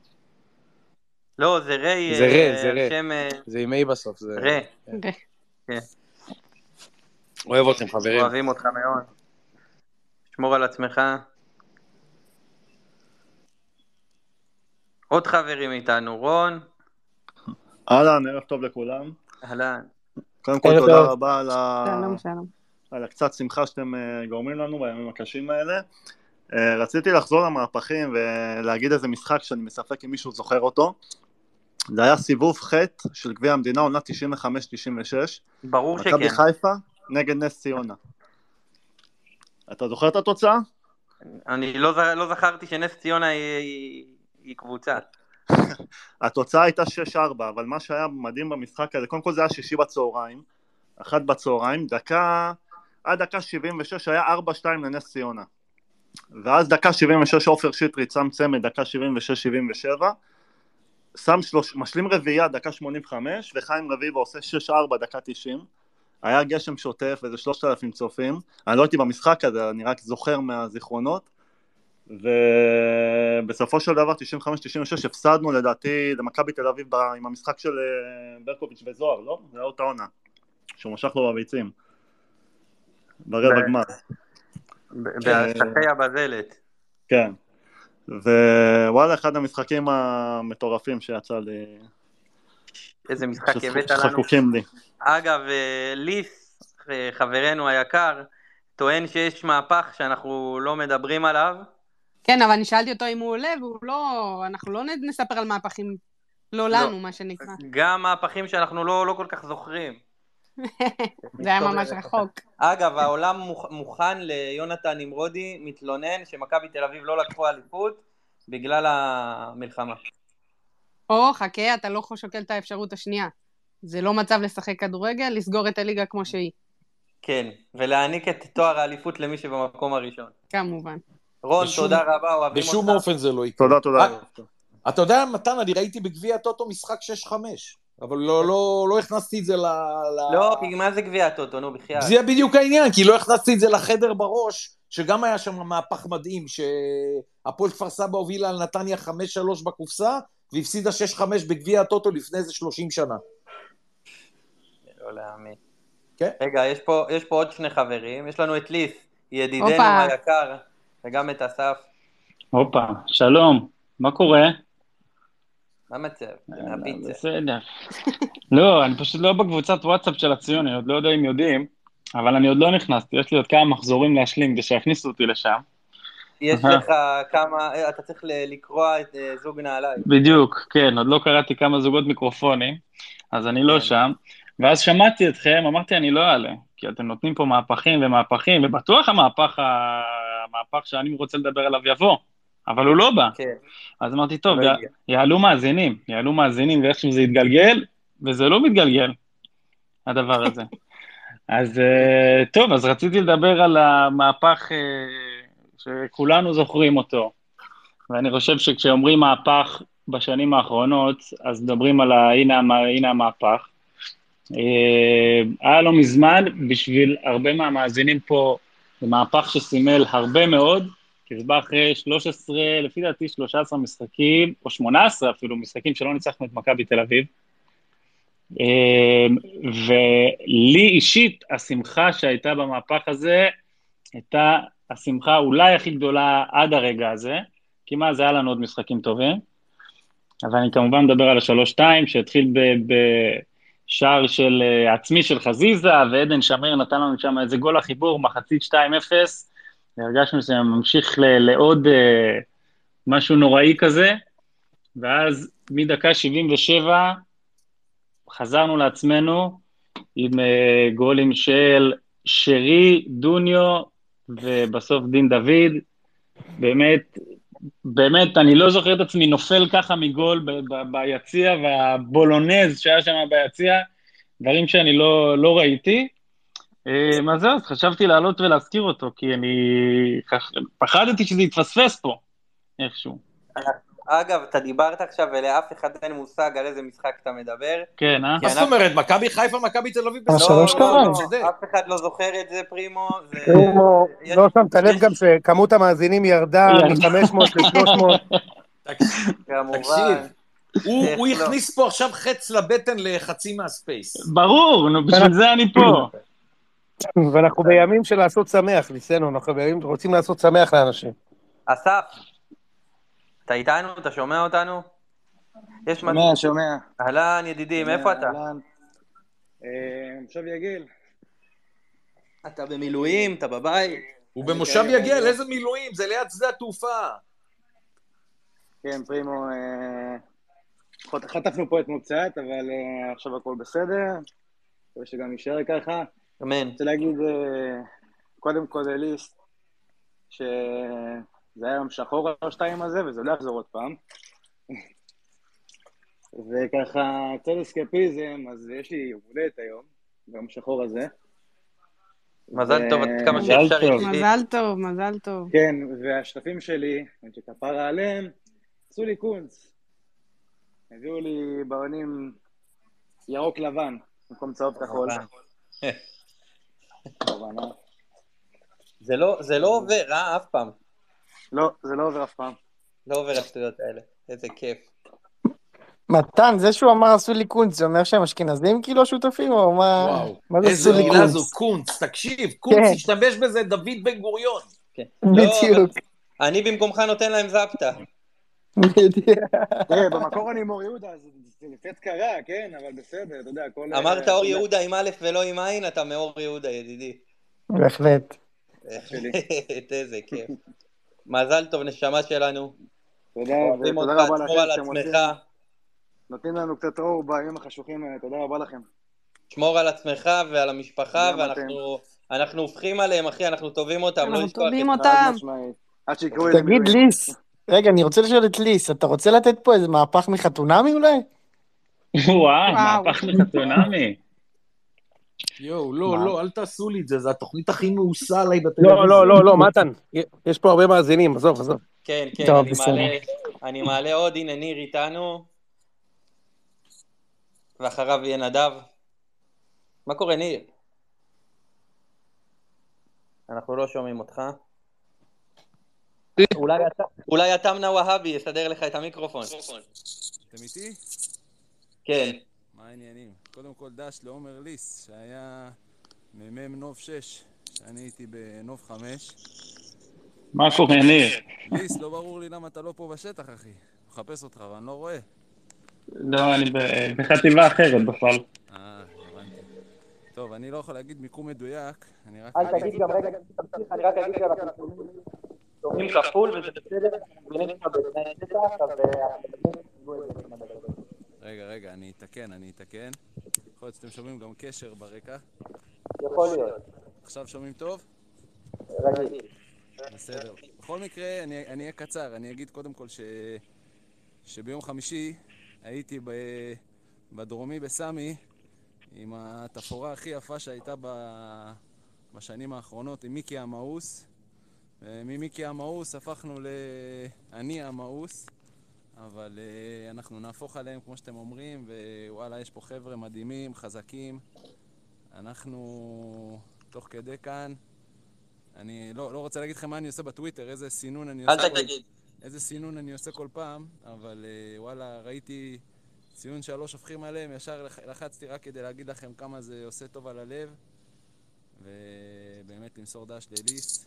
לא, זה ריי, זה אה, ריי, זה על ריי. אה, זה עם A בסוף, זה... ריי. ריי. כן. אוהב אתכם, חברים. אוהבים אותך מאוד. שמור על עצמך. עוד חברים איתנו, רון, אהלן, ערב טוב לכולם. אהלן. קודם כל תודה. רבה על, ה... שלום, שלום. על הקצת שמחה שאתם אה, גורמים לנו בימים הקשים האלה. אה, רציתי לחזור למהפכים ולהגיד איזה משחק שאני מספק אם מישהו זוכר אותו. זה היה סיבוב ח' של גביע המדינה, עונה 95-96. ברור מכבי שכן. חיפה נגד נס ציונה. אתה זוכר את התוצאה? אני לא, ז- לא זכרתי שנס ציונה היא, היא, היא קבוצה. (laughs) התוצאה הייתה 6-4, אבל מה שהיה מדהים במשחק הזה, קודם כל זה היה שישי בצהריים, אחת בצהריים, דקה, עד דקה 76 היה 4-2 לנס ציונה. ואז דקה 76 עופר שטרית שם צמד, דקה 76-77, שם שלוש, משלים רביעייה, דקה 85, וחיים רביבו עושה 6-4, דקה 90. היה גשם שוטף, איזה 3,000 צופים. אני לא הייתי במשחק הזה, אני רק זוכר מהזיכרונות. ובסופו של דבר 95-96 הפסדנו לדעתי למכבי תל אביב עם המשחק של אה, ברקוביץ' וזוהר, לא? זה היה אותה עונה, שהוא משך לו בביצים. ברבע גמר. ב- בהשטחי הבזלת. כן. ווואלה, אחד המשחקים המטורפים שיצא לי, איזה משחק שחק- הבאת לנו. שחקוקים לי. אגב, אה, ליס, אה, חברנו היקר, טוען שיש מהפך שאנחנו לא מדברים עליו. כן, אבל אני שאלתי אותו אם הוא עולה, והוא לא... אנחנו לא נספר על מהפכים לא לנו, מה שנקרא. גם מהפכים שאנחנו לא, לא כל כך זוכרים. (laughs) זה היה ממש רחוק. אגב, העולם מוכ- מוכן ליונתן נמרודי, מתלונן שמכבי תל אביב לא לקחו אליפות בגלל המלחמה. או, חכה, אתה לא שוקל את האפשרות השנייה. זה לא מצב לשחק כדורגל, לסגור את הליגה כמו שהיא. כן, ולהעניק את תואר האליפות למי שבמקום הראשון. כמובן. רון, בשום- תודה רבה, אוהבים אותך. בשום אופן זה לא יקרה. תודה, תודה. אה, אתה יודע, מתן, אני ראיתי בגביע הטוטו משחק 6-5, אבל לא, לא, לא הכנסתי את זה ל... ל... לא, כי מה זה גביע הטוטו, נו, בחייאת. זה בדיוק העניין, כי לא הכנסתי את זה לחדר בראש, שגם היה שם מהפך מדהים, שהפועל כפר סבא הובילה על נתניה 5-3 בקופסה, והפסידה 6-5 בגביע הטוטו לפני איזה 30 שנה. לא להאמין. כן. רגע, יש פה, יש פה עוד שני חברים, יש לנו את ליס, ידידנו. היקר, וגם את אסף. הופה, שלום, מה קורה? מה המצב? בסדר. לא, אני פשוט לא בקבוצת וואטסאפ של הציון, אני עוד לא יודע אם יודעים, אבל אני עוד לא נכנסתי, יש לי עוד כמה מחזורים להשלים כדי שיכניסו אותי לשם. יש. לך כמה, אתה צריך לקרוע את אה, זוג נעליים. בדיוק, כן, עוד לא קראתי כמה זוגות מיקרופונים, אז אני לא שם. ואז שמעתי אתכם, אמרתי, אני לא אעלה, כי אתם נותנים פה מהפכים ומהפכים, ובטוח המהפך, המהפך שאני רוצה לדבר עליו יבוא, אבל הוא לא בא. כן. אז אמרתי, טוב, לא י-. יעלו מאזינים, יעלו מאזינים, ואיכשהו זה יתגלגל, וזה לא מתגלגל, הדבר הזה. (laughs) אז אה, טוב, אז רציתי לדבר על המהפך אה, שכולנו זוכרים אותו, ואני חושב שכשאומרים מהפך בשנים האחרונות, אז מדברים על ה... הנה, המ- הנה המהפך. אה, היה לא מזמן, בשביל הרבה מהמאזינים פה, זה מהפך שסימל הרבה מאוד, כי אחרי 13, לפי דעתי 13 משחקים, או 18 אפילו, משחקים שלא ניצחנו את מכבי תל אביב. אה, ולי אישית, השמחה שהייתה במהפך הזה, הייתה השמחה אולי הכי גדולה עד הרגע הזה, כי מה, זה היה לנו עוד משחקים טובים. אבל אני כמובן מדבר על השלוש-שתיים, שהתחיל בשער של uh, עצמי של חזיזה, ועדן שמיר נתן לנו שם איזה גול החיבור, מחצית 2-0, והרגשנו שזה ממשיך ל- לעוד אה, משהו נוראי כזה, ואז מדקה 77 חזרנו לעצמנו עם אה, גולים של שרי, דוניו, ובסוף דין דוד. באמת, באמת, אני לא זוכר את עצמי נופל ככה מגול ב- ב- ביציע, והבולונז שהיה שם ביציע, דברים שאני לא, לא ראיתי. אה, אז זהו, אז חשבתי לעלות ולהזכיר אותו, כי אני פחדתי שזה יתפספס פה, איכשהו. אגב, אתה דיברת עכשיו ולאף אחד אין מושג על איזה משחק אתה מדבר. כן, אה? מה זאת אומרת, מכבי חיפה, מכבי תל אביב? אה, לא, שלוש לא. לא. אף אחד לא זוכר את זה, פרימו. זה- פרימו, לא שמת לב גם שכמות המאזינים ירדה ירדה. מ-500 ל-300. כמובן. תקשיב, הוא לא? הכניס פה עכשיו חץ לבטן לחצי מהספייס. ברור, נו, בשביל זה אני פה. (clears throat) ואנחנו בימים של לעשות שמח, ניסינו, אנחנו בימים רוצים לעשות שמח לאנשים. אסף, אתה איתנו? אתה שומע אותנו? יש שומע, מצב- שומע. אהלן, ידידי, מאיפה אתה? אהלן. אה, מושב יגיל. אתה במילואים? אתה בבית? הוא במושב כן, יגיע, אני- לאיזה מילואים? זה ליד שדה התעופה. כן, פרימו, אה, חט- חטפנו פה אתמול קצת, אבל אה, עכשיו הכל בסדר. מקווה שגם יישאר ככה. אמן. רוצה להגיד, אה, קודם כל ליסט, שזה היה יום שחור השתיים הזה, וזה לא יחזור עוד פעם. (laughs) וככה, קצת אסקפיזם, אז יש לי יום הולדת היום, ביום שחור הזה. מזל טוב עד כמה שאפשר. ידידי. מזל טוב, מזל טוב. כן, והשותפים שלי, שכפרה עליהם, עשו לי קונץ. הביאו לי באונים ירוק לבן, במקום צהוב כחול. זה לא- זה לא עובר, אה? אף פעם. לא, זה לא עובר אף פעם. לא עובר השטויות האלה. איזה כיף. מתן, זה שהוא אמר עשו לי קונץ, זה אומר שהם אשכנזים כאילו השותפים, או מה... וואו, מה זה איזה עשו לי מילה קונץ? זו, קונץ. תקשיב, קונץ כן. השתמש בזה דוד בן גוריון. בדיוק. לא, אני במקומך נותן להם זפטה. תראה, במקור אני מור יהודה, אז זה לפט קרה, כן, אבל בסדר, אתה יודע, הכל... אמרת אה, אור. יהודה עם א' ולא עם עין, אתה מאור יהודה, ידידי. בהחלט. שלי. (laughs) איזה כיף. מזל טוב, נשמה שלנו. תודה, רבה תשמור על לכם שאתם עצמך. עושים. נותנים לנו קצת אור בימים החשוכים האלה, תודה רבה לכם. שמור על עצמך ועל המשפחה, ואנחנו אנחנו הופכים עליהם, אחי, אנחנו תובעים אותם, לא אנחנו לשכוח תובעים את זה. אותם. עד שיקראו לי תגיד למילואים. ליס, רגע, אני רוצה לשאול את ליס, אתה רוצה לתת פה איזה מהפך מחתונמי אולי? וואו, וואו. מהפך מחתונמי. יואו, לא? לא, אל תעשו לי את זה, זו התוכנית הכי מאוסה עליי בטלוויזיה. לא, לא, לא, לא, מתן, יש פה הרבה מאזינים, עזוב, עזוב. כן, כן. מעלה, אני מעלה עוד, הנה ניר איתנו, ואחריו יהיה נדב. מה קורה, ניר? אנחנו לא שומעים אותך. אולי אתה- אולי התמנה והבי יסדר לך את המיקרופון. אתם איתי? כן. מה העניינים? קודם כל דש לעומר ליס, שהיה מ"מ נוב 6, שאני הייתי בנוב 5. מה קורה, ניר? ליס, לא ברור לי למה אתה לא פה בשטח, אחי. מחפש אותך, אבל אני לא רואה. לא, אני בחטיבה אחרת בכלל. אה, הבנתי. טוב, אני לא יכול להגיד מיקום מדויק, אני רק... אל תגיד גם, רגע, תמשיך, אני רק אגיד שאנחנו שומעים כפול וזה בסדר, מבינים אותך בתנאי שטח, אה, רגע, רגע, אני אתקן, אני אתקן. יכול להיות שאתם שומעים גם קשר ברקע. יכול להיות. עכשיו שומעים טוב? רגיל. בסדר. בכל מקרה, אני אני אהיה קצר. אני אגיד קודם כל ש... שביום חמישי הייתי ב... בדרומי בסמי עם התפאורה הכי יפה שהייתה ב... בשנים האחרונות, עם מיקי המאוס. ממיקי המאוס הפכנו ל"אני המאוס", אבל uh, אנחנו נהפוך עליהם כמו שאתם אומרים, ווואלה, יש פה חבר'ה מדהימים, חזקים. אנחנו תוך כדי כאן, אני לא, לא רוצה להגיד לכם מה אני עושה בטוויטר, איזה סינון אני אל עושה. תגיד. איזה סינון אני עושה כל פעם, אבל uh, וואלה, ראיתי ציון שלוש הופכים עליהם, ישר לח- לחצתי רק כדי להגיד לכם כמה זה עושה טוב על הלב, ובאמת למסור דש לליס.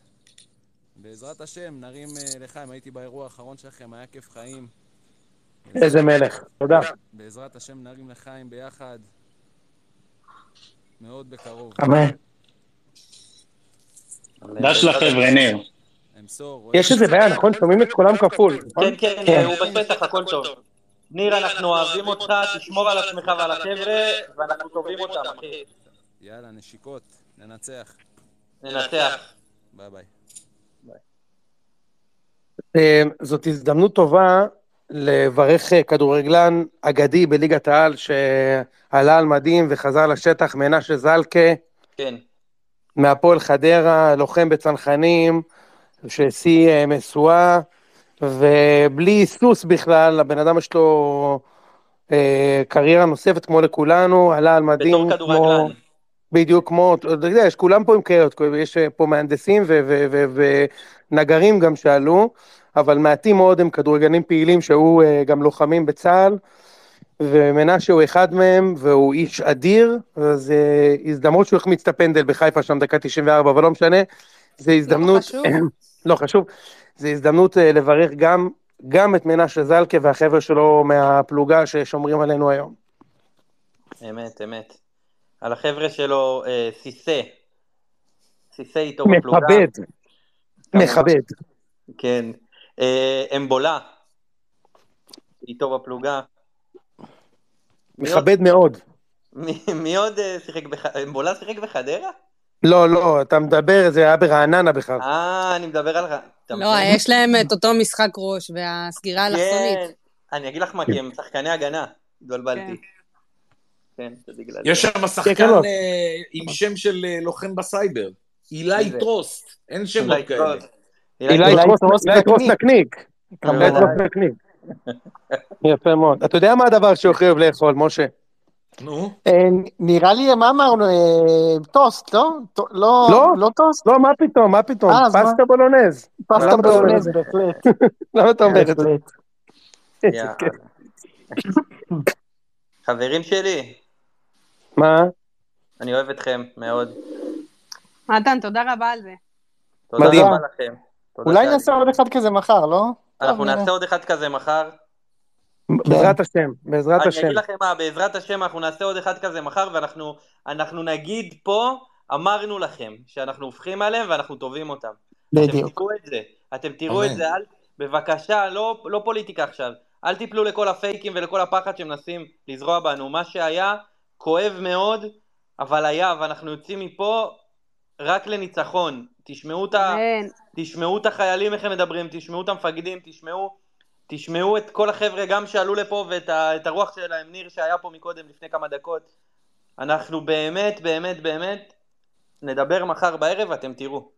בעזרת השם, נרים uh, לחיים, הייתי באירוע האחרון שלכם, היה כיף חיים. איזה מלך, תודה. בעזרת השם נרים לחיים ביחד, מאוד בקרוב. אמן. דש לחבר'ה, ניר. יש איזה בעיה, נכון? שומעים את קולם כפול, נכון? כן, כן, הוא בפתח, הכל טוב. ניר, אנחנו אוהבים אותך, תשמור על עצמך ועל החבר'ה, ואנחנו טובים אותם, אחי. יאללה, נשיקות, ננצח. ננצח. ביי ביי. אה, זאת הזדמנות טובה לברך אה, כדורגלן אגדי בליגת העל שעלה על מדים וחזר לשטח, מנשה זלקה, כן. מהפועל חדרה, לוחם בצנחנים, ששיא אה, משואה, ובלי היסוס בכלל, הבן אדם יש לו אה, קריירה נוספת כמו לכולנו, עלה על מדים. בתור כדורגלן. בדיוק כמו, אתה יודע, יש כולם פה עם קריירות, יש אה, פה מהנדסים ונגרים גם שעלו, אבל מעטים מאוד הם כדורגלנים פעילים שהיו אה, גם לוחמים בצה"ל, ומנשה הוא אחד מהם, והוא איש אדיר, אז אה, הזדמנות שהוא החמיץ את הפנדל בחיפה שם דקה 94, אבל לא משנה, זה הזדמנות, חשוב. (coughs) לא חשוב, זה הזדמנות לברך גם, גם את מנשה זלקה והחבר'ה שלו מהפלוגה ששומרים עלינו היום. אמת, אמת. על החבר'ה שלו, אה, סיסא. סיסא איתו בפלוגה. מכבד. מכבד. כן. אה, אמבולה. איתו בפלוגה. מי עוד- מכבד מאוד. מי- מי עוד אה, שיחק בחדרה? אמבולה שיחק בחדרה? לא, לא, אתה מדבר, זה היה ברעננה בכלל. אה, אני מדבר על... לא? יש להם את אותו משחק ראש והסגירה כן, האלכסונית. אני אגיד לך מה, כי הם שחקני הגנה. התבלבלתי. כן, זה בגלל יש. שם שחקן אה, עם שם של אה, לוחם בסייבר. אילי? טרוסט. אין שמות כאלה. טרוסט. אילי טרוס אילי טרוס נקניק. אילי טרוס נקניק. יפה מאוד. אתה יודע מה הדבר שהוא הכי אוהב לאכול, משה? נו. אה, נראה לי, מה אמרנו? אה, טוסט, לא? לא לא, לא טוסט? לא, מה פתאום, מה פתאום? אה? פסטה בולונז. פסטה בולונז? בהחלט. (laughs) למה אתה אומר את זה? חברים שלי, מה? אני אוהב אתכם מאוד. מתן, תודה רבה על זה. תודה מדהים. רבה לכם. תודה אולי נעשה עוד אחד כזה מחר, לא? אנחנו. נעשה עוד אחד כזה מחר. בעזרת השם, בעזרת אני השם. אגיד לכם מה, בעזרת השם אנחנו נעשה עוד אחד כזה מחר, ואנחנו אנחנו נגיד פה, אמרנו לכם, שאנחנו הופכים עליהם ואנחנו תובעים אותם. אתם בדיוק. תראו את זה, אתם תראו את. זה, אל, בבקשה, לא, לא פוליטיקה עכשיו. אל תיפלו לכל הפייקים ולכל הפחד שמנסים לזרוע בנו. מה שהיה, כואב מאוד, אבל היה, ואנחנו יוצאים מפה רק לניצחון. תשמעו את, ה... תשמעו את החיילים איך הם מדברים, תשמעו את המפקדים, תשמעו, תשמעו את כל החבר'ה גם שעלו לפה ואת ה, הרוח שלהם, ניר שהיה פה מקודם לפני כמה דקות. אנחנו באמת, באמת, באמת, נדבר מחר בערב ואתם תראו.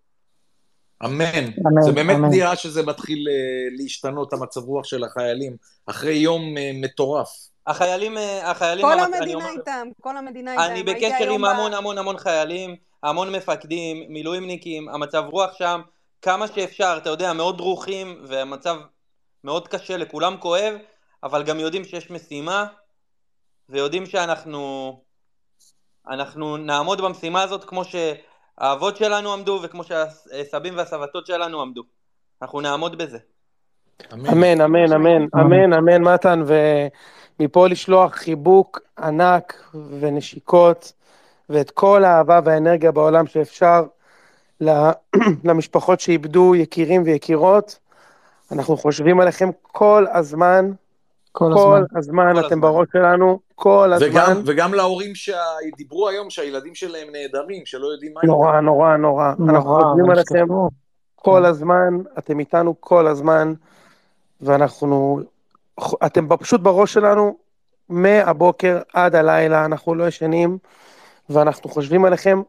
אמן. אמן, זה באמת אמן. נראה שזה מתחיל אה, להשתנות, המצב רוח של החיילים, אחרי יום אה, מטורף. החיילים, אה, החיילים, כל אני המדינה אומר- איתם, כל המדינה איתם. אני בקשר עם המון המון המון חיילים, המון מפקדים, מילואימניקים, המצב רוח שם, כמה שאפשר, אתה יודע, מאוד דרוכים, והמצב מאוד קשה, לכולם כואב, אבל גם יודעים שיש משימה, ויודעים שאנחנו אנחנו נעמוד במשימה הזאת כמו שהאבות שלנו עמדו, וכמו שהסבים והסבתות שלנו עמדו. אנחנו נעמוד בזה. אמן, אמן, אמן, אמן, אמן, מתן, ומפה לשלוח חיבוק ענק ונשיקות, ואת כל האהבה והאנרגיה בעולם שאפשר (clears throat) למשפחות שאיבדו יקירים ויקירות. אנחנו חושבים עליכם כל הזמן, כל כל הזמן. הזמן, כל אתם הזמן. בראש שלנו, כל וגם, הזמן. וגם להורים שדיברו היום שהילדים שלהם נעדרים, שלא יודעים מה איתם. נורא, נורא, נורא. אנחנו נורא, חושבים עליכם. כל הזמן, אתם איתנו כל הזמן, ואנחנו, אתם פשוט בראש שלנו מהבוקר עד הלילה, אנחנו לא ישנים, ואנחנו חושבים עליכם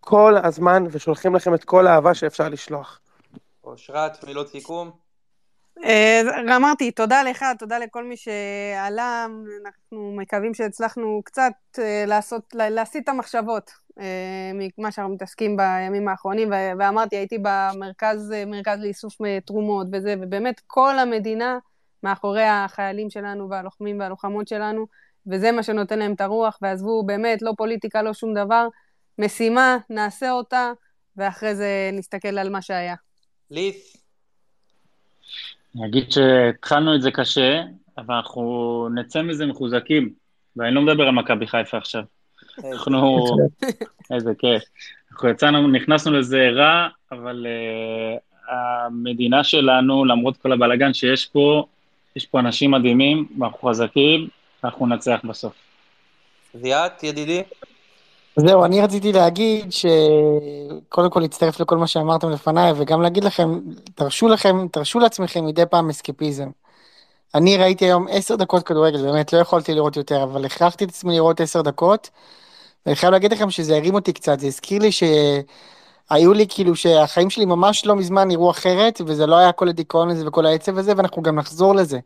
כל הזמן, ושולחים לכם את כל האהבה שאפשר לשלוח. אושרת, מילות סיכום. אה, אמרתי, תודה לך, תודה לכל מי שעלה, אנחנו מקווים שהצלחנו קצת אה, לעשות, לה- להסיט את המחשבות אה, ממה שאנחנו מתעסקים בימים האחרונים, ואמרתי, הייתי במרכז מרכז לאיסוף תרומות וזה, ובאמת כל המדינה מאחורי החיילים שלנו והלוחמים והלוחמות שלנו, וזה מה שנותן להם את הרוח, ועזבו, באמת, לא פוליטיקה, לא שום דבר, משימה, נעשה אותה, ואחרי זה נסתכל על מה שהיה. ליס, אני אגיד שהתחלנו את זה קשה, אבל אנחנו נצא מזה מחוזקים, ואני לא מדבר על מכבי חיפה עכשיו. אנחנו... איזה כיף. אנחנו יצאנו, נכנסנו לזה רע, אבל uh, המדינה שלנו, למרות כל הבלאגן שיש פה, יש פה אנשים מדהימים, ואנחנו חזקים, ואנחנו ננצח בסוף. זיאת, ידידי? זהו, אני רציתי להגיד שקודם כל להצטרף לכל מה שאמרתם לפניי, וגם להגיד לכם, תרשו לכם, תרשו לעצמכם מדי פעם אסקפיזם. אני ראיתי היום עשר דקות כדורגל, באמת, לא יכולתי לראות יותר, אבל הכרחתי את עצמי לראות עשר דקות, ואני חייב להגיד לכם שזה הרים אותי קצת, זה הזכיר לי שהיו לי כאילו שהחיים שלי ממש לא מזמן נראו אחרת, וזה לא היה כל הדיכאון הזה וכל העצב הזה, ואנחנו גם נחזור לזה.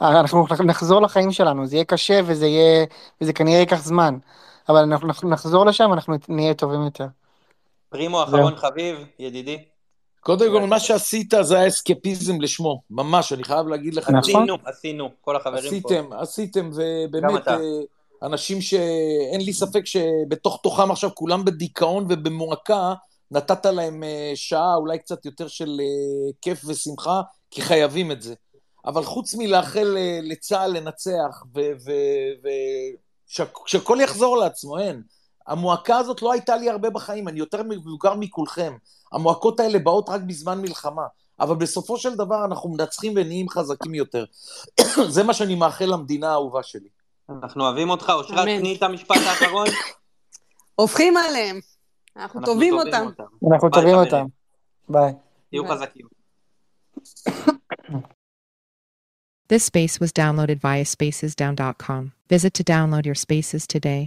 אנחנו נחזור לחיים שלנו, זה יהיה קשה וזה יהיה, וזה כנראה ייקח זמן, אבל אנחנו, נחזור לשם, אנחנו נהיה טובים יותר. פרימו, אחרון חביב, ידידי. קודם כל, מה שעשית זה היה אסקפיזם לשמו, ממש, אני חייב להגיד לך. עשינו, עשינו, כל החברים פה. עשיתם, עשיתם, ובאמת, אה, אנשים שאין לי ספק שבתוך תוכם עכשיו כולם בדיכאון ובמועקה, נתת להם אה, שעה, אולי קצת יותר של אה, כיף ושמחה, כי חייבים את זה. אבל חוץ מלאחל לצה"ל לנצח, ושהכול יחזור לעצמו, אין. המועקה הזאת לא הייתה לי הרבה בחיים, אני יותר מבוגר מכולכם. המועקות האלה באות רק בזמן מלחמה, אבל בסופו של דבר אנחנו מנצחים ונהיים חזקים יותר. (coughs) זה מה שאני מאחל למדינה האהובה שלי. אנחנו אוהבים אותך, אושרת, תני את המשפט האחרון. (coughs) הופכים עליהם, אנחנו טובים אותם. אנחנו טובים אותם. ביי. תהיו חזקים. This space was downloaded via spacesdown.com. Visit to download your spaces today.